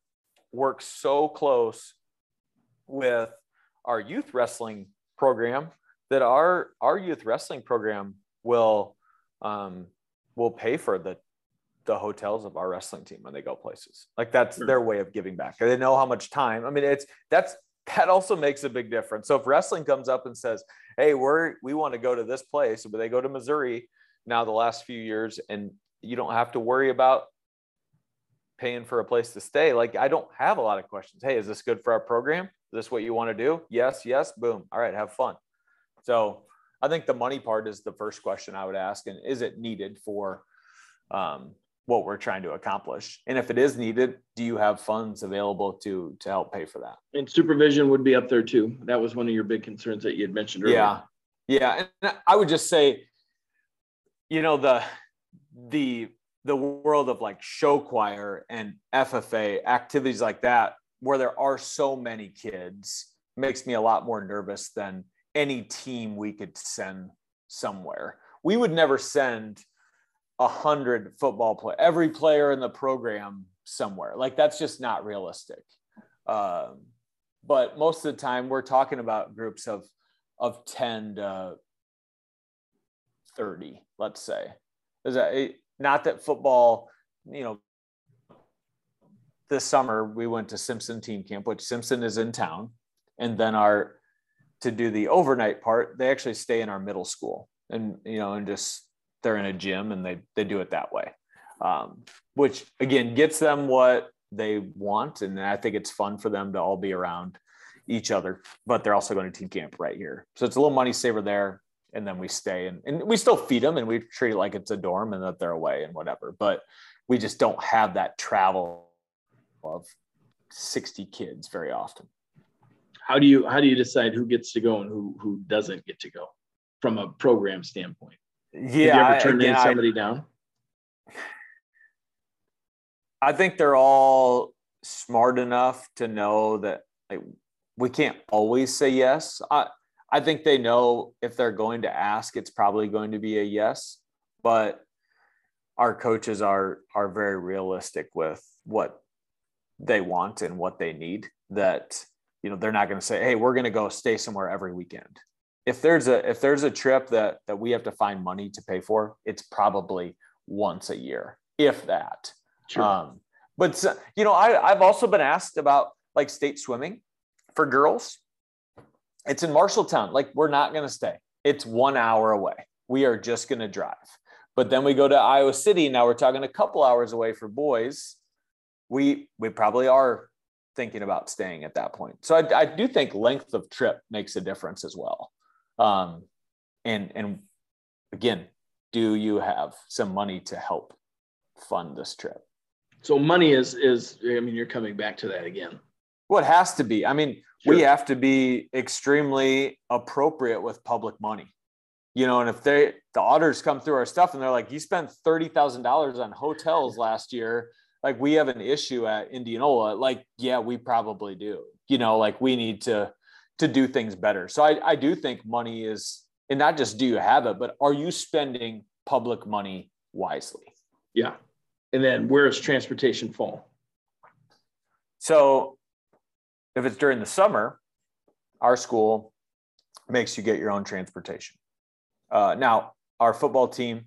C: works so close with our youth wrestling program that our our youth wrestling program will um, will pay for the the hotels of our wrestling team when they go places. Like that's
B: Sure.
C: their way of giving back. They know how much time. I mean, it's that's that also makes a big difference. So if wrestling comes up and says, "Hey, we're we want to go to this place," but they go to Missouri now the last few years, and you don't have to worry about paying for a place to stay. Like I don't have a lot of questions. Hey, is this good for our program? Is this what you want to do? Yes, yes, boom. All right, have fun. So I think the money part is the first question I would ask, and is it needed for um, what we're trying to accomplish? And if it is needed, do you have funds available to to help pay for that?
B: And supervision would be up there too. That was one of your big concerns that you had mentioned earlier.
C: Yeah, yeah, and I would just say, you know, the the the world of like show choir and FFA activities like that, where there are so many kids, makes me a lot more nervous than any team we could send somewhere. We would never send a hundred football play every player in the program somewhere. Like that's just not realistic. Um, but most of the time, we're talking about groups of of ten to thirty, let's say. Is that not that football? You know, this summer we went to Simpson team camp, which Simpson is in town, and then our to do the overnight part, they actually stay in our middle school, and you know, and just they're in a gym and they they do it that way, um, which again gets them what they want, and I think it's fun for them to all be around each other. But they're also going to team camp right here, so it's a little money saver there. And then we stay and, and we still feed them and we treat it like it's a dorm and that they're away and whatever. But we just don't have that travel of 60 kids very often.
B: How do you how do you decide who gets to go and who who doesn't get to go from a program standpoint?
C: Yeah,
B: Have you ever turned
C: again,
B: in
C: I-
B: down?
C: I think they're all smart enough to know that like, we can't always say yes. I I think they know if they're going to ask, it's probably going to be a yes. But our coaches are are very realistic with what they want and what they need that you know they're not going to say hey we're going to go stay somewhere every weekend. If there's a if there's a trip that that we have to find money to pay for it's probably once a year if that. Sure. um but you know I, i've also been asked about like state swimming for girls. It's in marshalltown like we're not going to stay. It's one hour away. We are just going to drive. But then we go to iowa city now we're talking a couple hours away for boys. We we probably are thinking about staying at that point. So I, I do think length of trip makes a difference as well. Um, and and again, do you have some money to help fund this trip?
B: So money is is I mean you're coming back to that again.
C: Well, it has to be. I mean, sure. we have to be extremely appropriate with public money. You know, and if they the auditors come through our stuff and they're like, you spent thirty thousand dollars on hotels last year like we have an issue at Indianola, like, yeah, we probably do. You know, like we need to to do things better. So I, I do think money is and not just do you have it, but are you spending public money wisely?
B: Yeah. And then where does transportation fall?
C: So if it's during the summer, our school makes you get your own transportation. Uh, now, our football team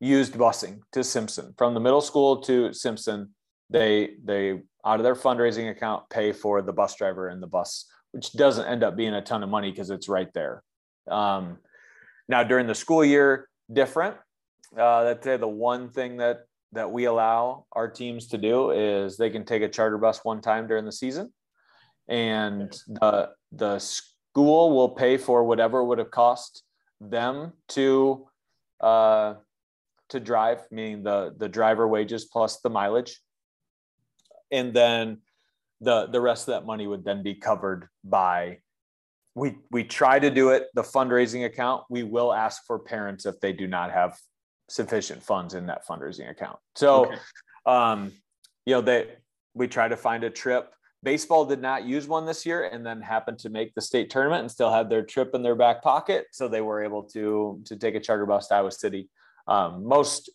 C: used busing to Simpson from the middle school to Simpson. They they out of their fundraising account pay for the bus driver and the bus, which doesn't end up being a ton of money because it's right there. Um, now during the school year, different. Uh, that's the one thing that that we allow our teams to do is they can take a charter bus one time during the season, and the the school will pay for whatever would have cost them to uh, to drive, meaning the the driver wages plus the mileage, and then the the rest of that money would then be covered by. We we try to do it the fundraising account. We will ask for parents if they do not have sufficient funds in that fundraising account. So, okay. um, you know, they we try to find a trip. Baseball did not use one this year, and then happened to make the state tournament and still had their trip in their back pocket, so they were able to to take a charter bus to Iowa City um, most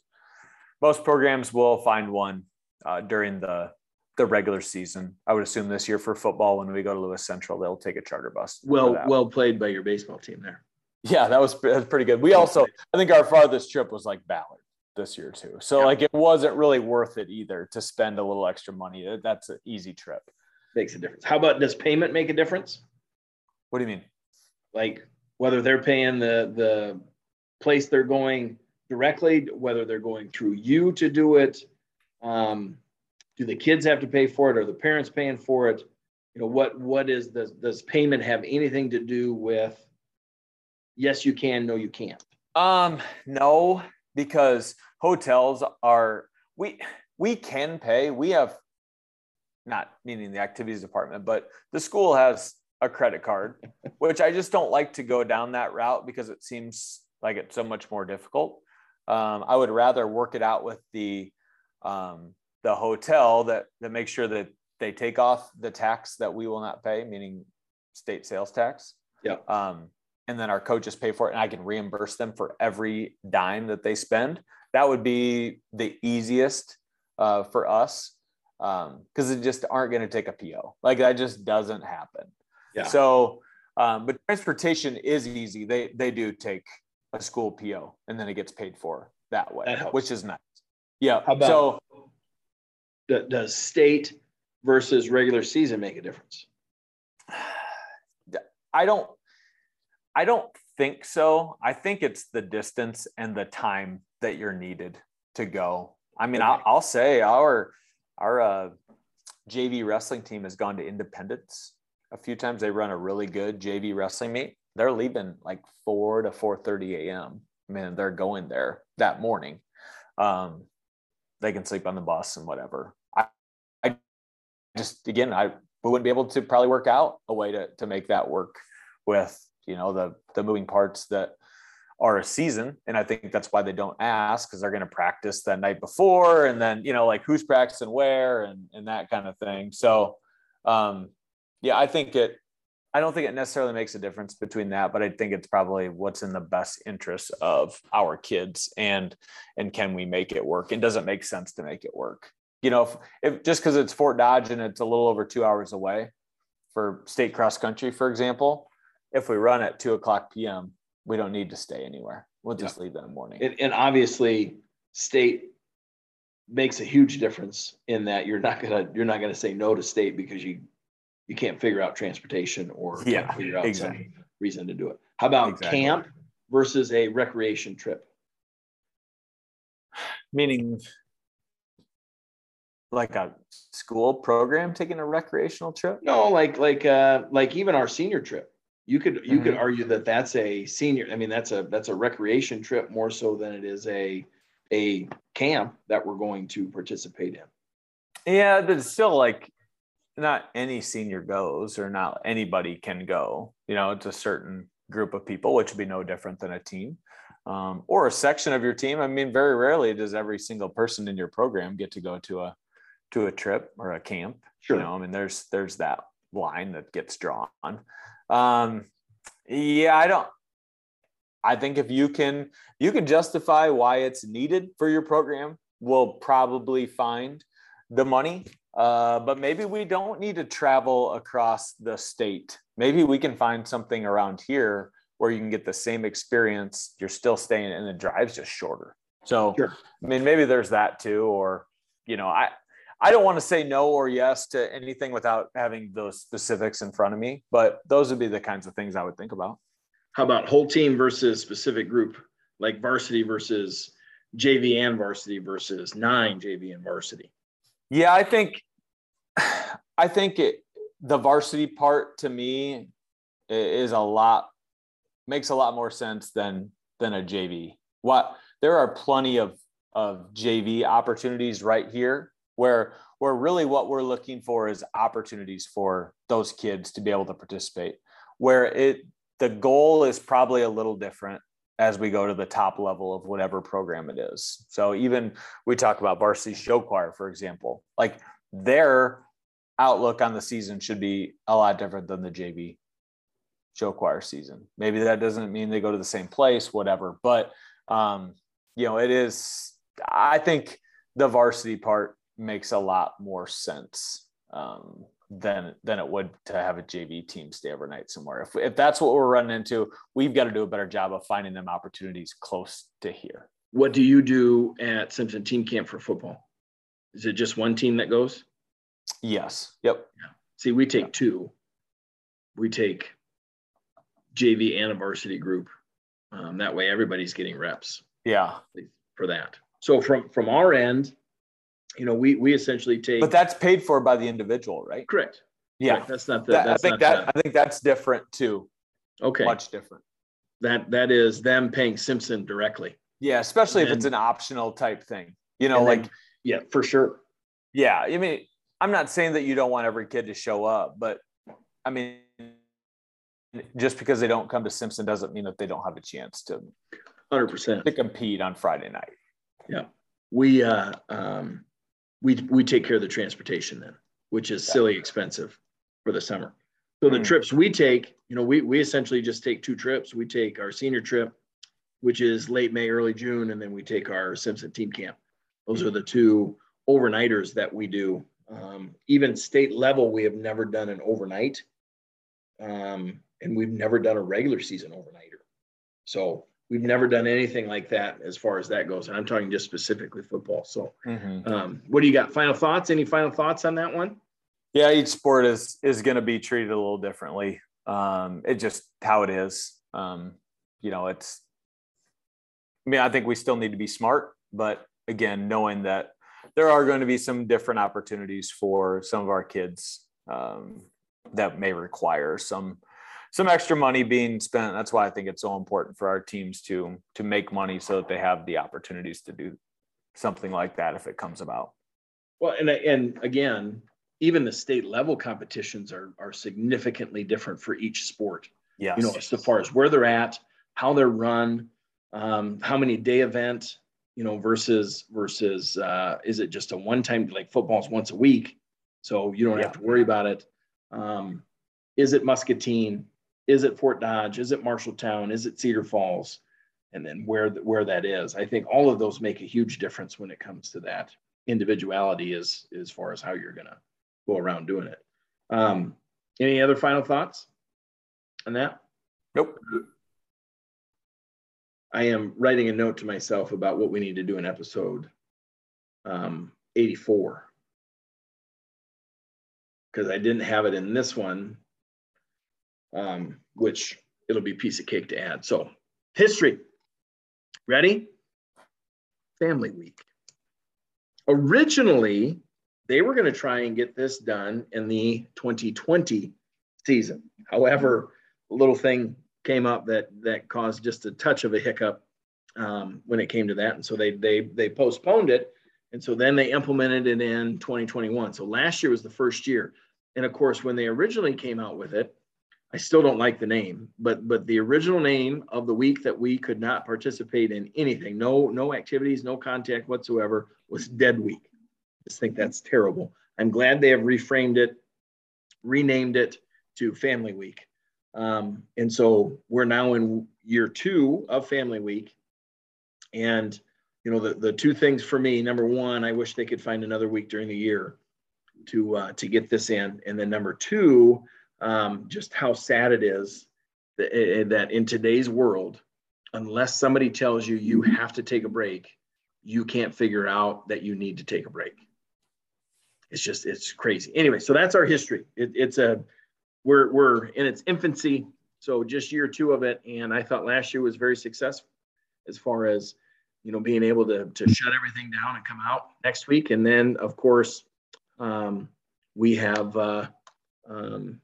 C: most programs will find one uh, during the the regular season. I would assume this year for football, when we go to Lewis Central, they'll take a charter bus.
B: Well, well played by your baseball team there.
C: Yeah, that was, that was pretty good. We also, I think our farthest trip was like Ballard this year too. So yeah. like it wasn't really worth it either to spend a little extra money. That's an easy trip.
B: Makes a difference. How about does payment make a difference?
C: What do you mean?
B: Like whether they're paying the the place they're going directly, whether they're going through you to do it. Um, do the kids have to pay for it? Are the parents paying for it? You know, what what is does does payment have anything to do with yes you can, no you can't?
C: Um, no, because hotels are we we can pay. We have not meaning the activities department, but the school has a credit card, which I just don't like to go down that route because it seems like it's so much more difficult. Um, I would rather work it out with the um, the hotel that that makes sure that they take off the tax that we will not pay, meaning state sales tax.
B: Yeah.
C: Um, and then our coaches pay for it, and I can reimburse them for every dime that they spend. That would be the easiest uh, for us because um, it just aren't going to take a PO. Like that just doesn't happen. Yeah. So, um, but transportation is easy. They they do take a school PO and then it gets paid for that way, that which is nice. Yeah.
B: How about, so does state versus regular season make a difference?
C: I don't, I don't think so. I think it's the distance and the time that you're needed to go. I mean, okay. I'll, I'll, say our, our uh, JV wrestling team has gone to Independence a few times. They run a really good JV wrestling meet they're leaving like 4 to 4.30 a.m i mean they're going there that morning. Um, they can sleep on the bus and whatever. I, I just again i we wouldn't be able to probably work out a way to, to make that work with you know the the moving parts that are a season. And i think that's why they don't ask because they're going to practice the night before and then you know like who's practicing where and and that kind of thing. So um yeah i think it I don't think it necessarily makes a difference between that, but I think it's probably what's in the best interest of our kids and and can we make it work? And does it make sense to make it work? You know, if, if just because it's Fort Dodge and it's a little over two hours away for state cross country, for example, if we run at two o'clock PM, we don't need to stay anywhere. We'll just yeah. leave in the morning.
B: And, and obviously, state makes a huge difference in that you're not gonna you're not gonna say no to state because you you can't figure out transportation or
C: yeah,
B: figure out
C: exactly.
B: some reason to do it. How about exactly. camp versus a recreation trip?
C: Meaning like a school program taking a recreational trip?
B: No, like like uh like even our senior trip. You could you mm-hmm. could argue that that's a senior. I mean, that's a that's a recreation trip more so than it is a a camp that we're going to participate in.
C: Yeah, but it's still like not any senior goes or not anybody can go. You know, it's a certain group of people, which would be no different than a team um, or a section of your team. I mean, very rarely does every single person in your program get to go to a to a trip or a camp.
B: Sure.
C: You know, I mean, there's there's that line that gets drawn. Um, yeah, I don't. I think if you can you can justify why it's needed for your program, we'll probably find the money uh, but maybe we don't need to travel across the state. Maybe we can find something around here where you can get the same experience. You're still staying, and the drive's just shorter. So, sure. I mean, maybe there's that too. Or, you know, I I don't want to say no or yes to anything without having those specifics in front of me. But those would be the kinds of things I would think about.
B: How about whole team versus specific group, like varsity versus JV and varsity versus nine JV and varsity?
C: Yeah, I think I think it the varsity part to me is a lot makes a lot more sense than than a JV. What there are plenty of of JV opportunities right here where where really what we're looking for is opportunities for those kids to be able to participate. Where it the goal is probably a little different as we go to the top level of whatever program it is. So even we talk about varsity show choir, for example, like their outlook on the season should be a lot different than the JV show choir season. Maybe that doesn't mean they go to the same place, whatever. But um, you know, it is. I think the varsity part makes a lot more sense um, than than it would to have a JV team stay overnight somewhere. If if that's what we're running into, we've got to do a better job of finding them opportunities close to here.
B: What do you do at Simpson Team Camp for football? Is it just one team that goes?
C: Yes. Yep.
B: Yeah. See, we take two. We take JV and a varsity group. Um, that way, everybody's getting reps.
C: Yeah.
B: For that. So from from our end, you know, we we essentially take.
C: But that's paid for by the individual, right?
B: Correct.
C: Yeah.
B: Correct. That's not the.
C: That,
B: that's
C: I think that the, I think that's different too.
B: Okay.
C: Much different.
B: That that is them paying Simpson directly.
C: Yeah, especially and, if it's an optional type thing. You know, like then,
B: yeah, for sure.
C: Yeah, I mean, I'm not saying that you don't want every kid to show up, but I mean, just because they don't come to Simpson doesn't mean that they don't have a chance to
B: 100%
C: to compete on Friday night.
B: Yeah. We, uh, um, we, we take care of the transportation then, which is silly expensive for the summer. So the mm. trips we take, you know, we, we essentially just take two trips. We take our senior trip, which is late May, early June, and then we take our Simpson team camp. Those are the two overnighters that we do um, even state level, we have never done an overnight. Um, and we've never done a regular season overnighter. So we've never done anything like that as far as that goes. And I'm talking just specifically football. So mm-hmm. um, what do you got? Final thoughts? Any final thoughts on that one?
C: Yeah, each sport is is going to be treated a little differently. Um, it just how it is. Um, you know, it's. I mean, I think we still need to be smart, but again, knowing that there are going to be some different opportunities for some of our kids um, that may require some some extra money being spent. That's why I think it's so important for our teams to to make money so that they have the opportunities to do something like that if it comes about.
B: Well, and and again, even the state level competitions are are significantly different for each sport.
C: Yes.
B: You know, as far as where they're at, how they're run, um, how many day event you know, versus versus uh, is it just a one time like football's once a week, so you don't yeah. have to worry about it. Um, is it Muscatine? Is it Fort Dodge? Is it Marshalltown? Is it Cedar Falls? And then where where that is. I think all of those make a huge difference when it comes to that individuality as as far as how you're gonna go around doing it. Um, any other final thoughts on that?
C: Nope.
B: I am writing a note to myself about what we need to do in episode um, 84 because I didn't have it in this one, um, which it'll be piece of cake to add. So, history. Ready? Family Week. Originally, they were going to try and get this done in the 2020 season. However, a little thing came up that that caused just a touch of a hiccup um, when it came to that, and so they they they postponed it, and so then they implemented it in 2021. So last year was the first year, and of course when they originally came out with it, I still don't like the name, but but the original name of the week that we could not participate in anything, no no activities, no contact whatsoever, was Dead Week. I just think that's terrible. I'm glad they have reframed it, renamed it to Family Week. Um, and so we're now in year two of Family Week. And, you know, the, the two things for me number one, I wish they could find another week during the year to, uh, to get this in. And then number two, um, just how sad it is that, eh, eh, that in today's world, unless somebody tells you you have to take a break, you can't figure out that you need to take a break. It's just, it's crazy. Anyway, so that's our history. It, it's a, we're we're in its infancy, so just year two of it. And I thought last year was very successful as far as you know being able to to shut everything down and come out next week. And then of course um, we have uh, um,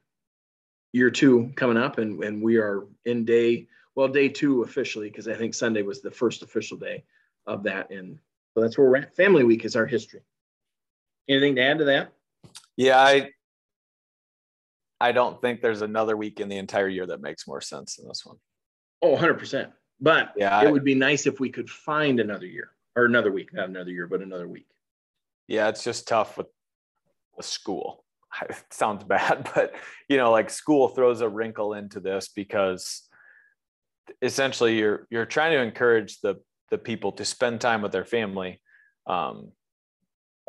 B: year two coming up, and and we are in day well day two officially because I think Sunday was the first official day of that. And so that's where we're at. Family Week is our history. Anything to add to that?
C: Yeah, I I don't think there's another week in the entire year that makes more sense than this one.
B: Oh, 100%. But yeah, it I, would be nice if we could find another year or another week, not another year, but another week.
C: Yeah, it's just tough with a school. It sounds bad, but you know, like school throws a wrinkle into this because essentially you're you're trying to encourage the the people to spend time with their family um,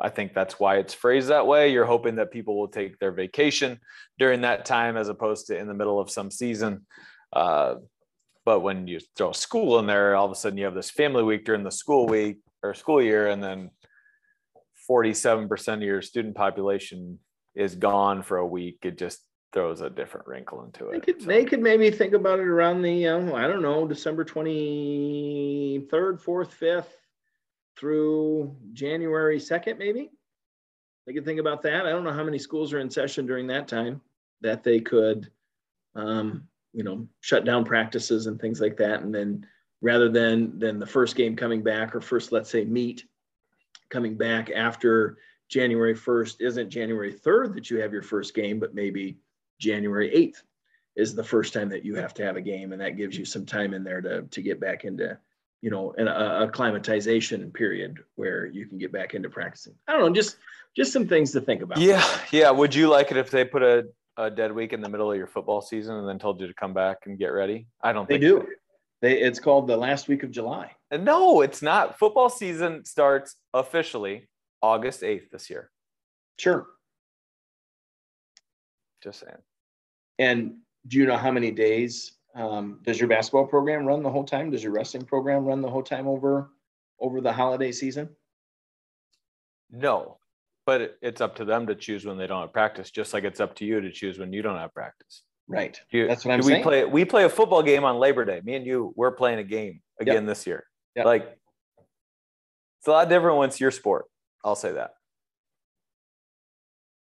C: I think that's why it's phrased that way. You're hoping that people will take their vacation during that time as opposed to in the middle of some season. Uh, but when you throw school in there, all of a sudden you have this family week during the school week or school year, and then 47% of your student population is gone for a week. It just throws a different wrinkle into it.
B: They could, so. they could maybe think about it around the, um, I don't know, December 23rd, 4th, 5th through January 2nd, maybe. They could think about that. I don't know how many schools are in session during that time that they could, um, you know, shut down practices and things like that. And then rather than than the first game coming back or first, let's say, meet coming back after January 1st isn't January 3rd that you have your first game, but maybe January 8th is the first time that you have to have a game. And that gives you some time in there to, to get back into you know, an, a acclimatization period where you can get back into practicing. I don't know, just just some things to think about.
C: Yeah, yeah. Would you like it if they put a, a dead week in the middle of your football season and then told you to come back and get ready? I don't.
B: Think they do. They, it's called the last week of July.
C: No, it's not. Football season starts officially August eighth this year.
B: Sure.
C: Just saying.
B: And do you know how many days um, does your basketball program run the whole time? Does your wrestling program run the whole time over over the holiday season?
C: No, but it's up to them to choose when they don't have practice, just like it's up to you to choose when you don't have practice.
B: Right.
C: You,
B: That's what I'm
C: we
B: saying.
C: Play, we play a football game on Labor Day. Me and you, we're playing a game again yep. this year. Yep. Like it's a lot different when it's your sport. I'll say that.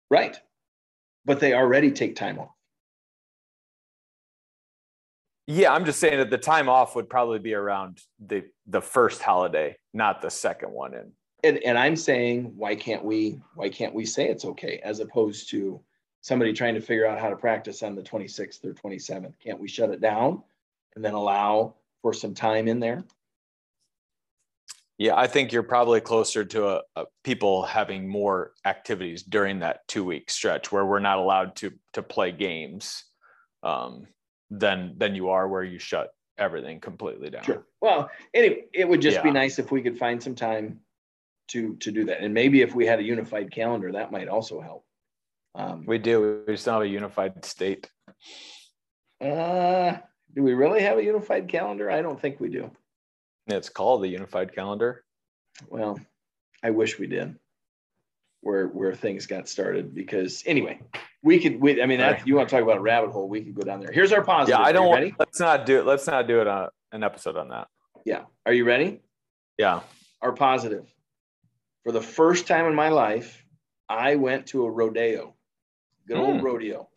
B: Right. But they already take time off.
C: Yeah, I'm just saying that the time off would probably be around the the first holiday, not the second one in.
B: And and I'm saying why can't we why can't we say it's okay as opposed to somebody trying to figure out how to practice on the 26th or 27th? Can't we shut it down and then allow for some time in there?
C: Yeah, I think you're probably closer to a, a people having more activities during that two week stretch where we're not allowed to to play games um, than than you are where you shut everything completely down.
B: Sure. Well, anyway, it would just be nice if we could find some time to to do that, and maybe if we had a unified calendar, that might also help. Um,
C: We do. We just have a unified state.
B: uh, do we really have a unified calendar? I don't think we do.
C: It's called the unified calendar.
B: Well, I wish we did. Where where things got started, because anyway, we could. We, I mean, that you want to talk about a rabbit hole? We could go down there. Here's our positive.
C: Yeah, I don't want. Let's not do it. Let's not do it on an episode on that.
B: Yeah. Are you ready?
C: Yeah.
B: Our positive. For the first time in my life, I went to a rodeo, good old
C: Hmm.
B: rodeo.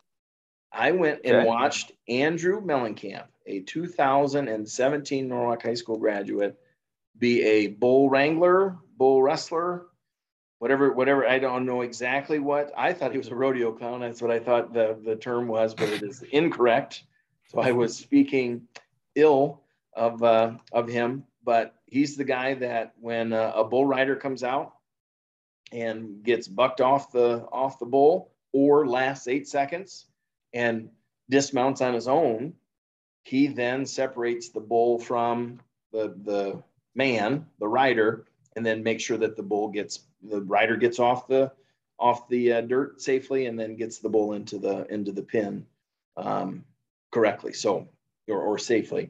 B: I went and
C: Okay.
B: watched Andrew Mellencamp, a 2017 Norwalk High School graduate, be a bull wrangler, bull wrestler, whatever, whatever. I don't know exactly what. I thought he was a rodeo clown. That's what I thought the, the term was, but it is incorrect. So I was speaking ill of uh, of him, but he's the guy that when uh, a bull rider comes out and gets bucked off the off the bull or lasts eight seconds and dismounts on his own, he then separates the bull from the the man, the rider, and then make sure that the bull gets the rider gets off the off the uh, dirt safely and then gets the bull into the into the pin um, correctly so or, or safely.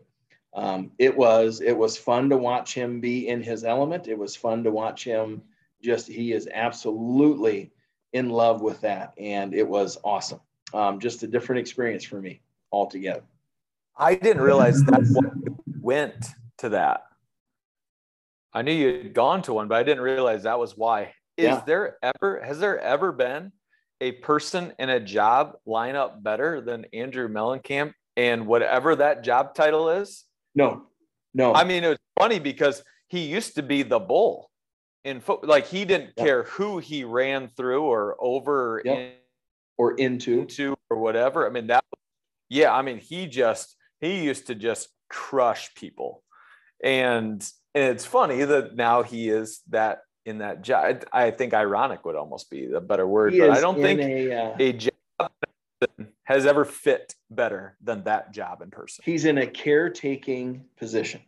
B: Um, it was it was fun to watch him be in his element. It was fun to watch him just he is absolutely in love with that and it was awesome. Um, just a different experience for me altogether
C: I didn't realize what went to that. I knew you had gone to one, but I didn't realize that was why. Is
B: Yeah.
C: there ever has there ever been a person in a job line up better than Andrew Mellencamp and whatever that job title is?
B: no no
C: I mean, it was funny because he used to be the bull in foot. Like he didn't
B: Yep.
C: care who he ran through or over
B: Yep. or into
C: into or whatever. I mean, that, yeah, I mean, he just, he used to just crush people. And, and it's funny that now he is that in that job. I think ironic would almost be the better word,
B: he
C: but I don't think
B: a, uh,
C: a job has ever fit better than that job in person.
B: he's in a caretaking position.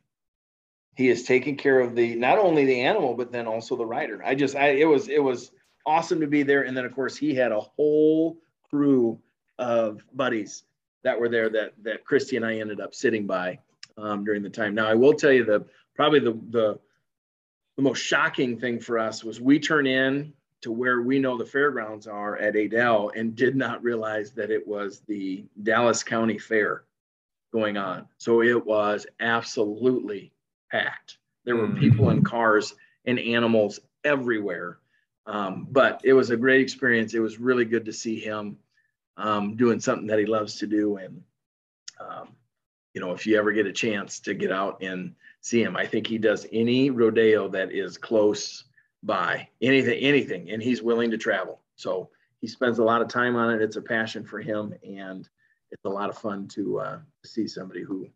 B: He is taking care of the not only the animal but then also the rider. I just I it was it was awesome to be there and then of course he had a whole crew of buddies that were there that that Christy and I ended up sitting by um, during the time. Now I will tell you the probably the the the most shocking thing for us was we turn in to where we know the fairgrounds are at Adel and did not realize that it was the Dallas County Fair going on. So it was absolutely packed. There were
C: Mm.
B: people in cars and animals everywhere. Um, but it was a great experience. It was really good to see him um, doing something that he loves to do. And, um, you know, if you ever get a chance to get out and see him, I think he does any rodeo that is close by anything, anything, and he's willing to travel. So he spends a lot of time on it. It's a passion for him. And it's a lot of fun to uh, see somebody who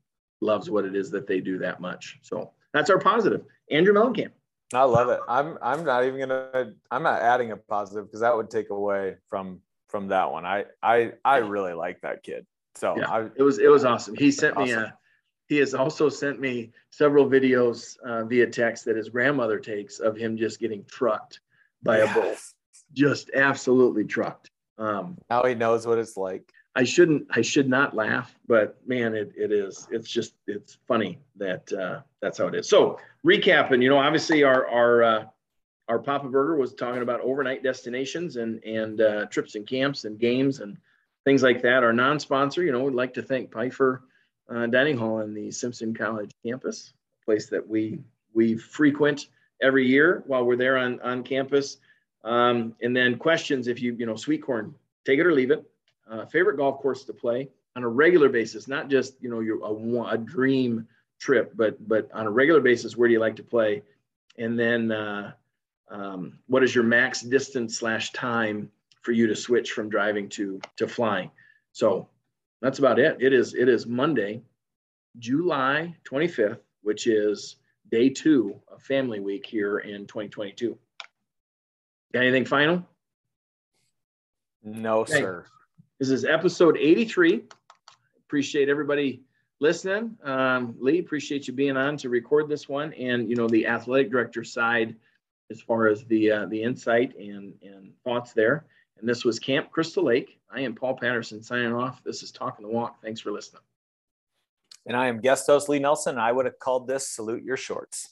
B: loves what it is that they do that much. So that's our positive. Andrew Mellencamp.
C: I love it. I'm, I'm not even gonna, I'm not adding a positive because that would take away from, from that one. I, I, I really like that kid. So
B: Yeah.
C: I,
B: It was it was awesome. He sent me a he has also sent me several videos uh, via text that his grandmother takes of him just getting trucked by a bull. Just absolutely trucked. Um,
C: now he knows what it's like.
B: I shouldn't I should not laugh, but man, it, it is. It's just it's funny that uh, that's how it is. So recapping, you know, obviously our our uh, our Papa Burger was talking about overnight destinations and and uh, trips and camps and games and things like that. Our non-sponsor, you know, we'd like to thank Pifer uh, Dining Hall and the Simpson College campus, a place that we we frequent every year while we're there on on campus. Um, and then questions, if you you know, sweet corn, take it or leave it uh, favorite golf course to play on a regular basis, not just you know your a, a dream trip, but but on a regular basis, where do you like to play? And then uh, um, what is your max distance slash time for you to switch from driving to to flying? So that's about it. It is it is Monday, July 25th, which is day two of Family Week here in 2022. Got anything final?
C: No,
B: Okay.
C: sir.
B: This is episode 83. Appreciate everybody listening. Um, Lee, appreciate you being on to record this one. And, you know, the athletic director side, as far as the uh, the insight and, and thoughts there. And this was Camp Crystal Lake. I am Paul Patterson signing off. This is Talking the Walk. Thanks for listening.
C: And I am guest host Lee Nelson. I would have called this Salute Your Shorts.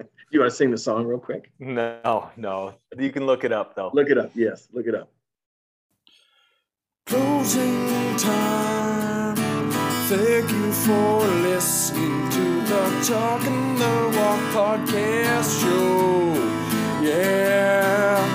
B: Do you want to sing the song real quick?
C: No, no. You can look it up though.
B: Look it up. Yes, look it up.
A: Closing time. Thank you for listening to the Talking the Walk podcast show. Yeah.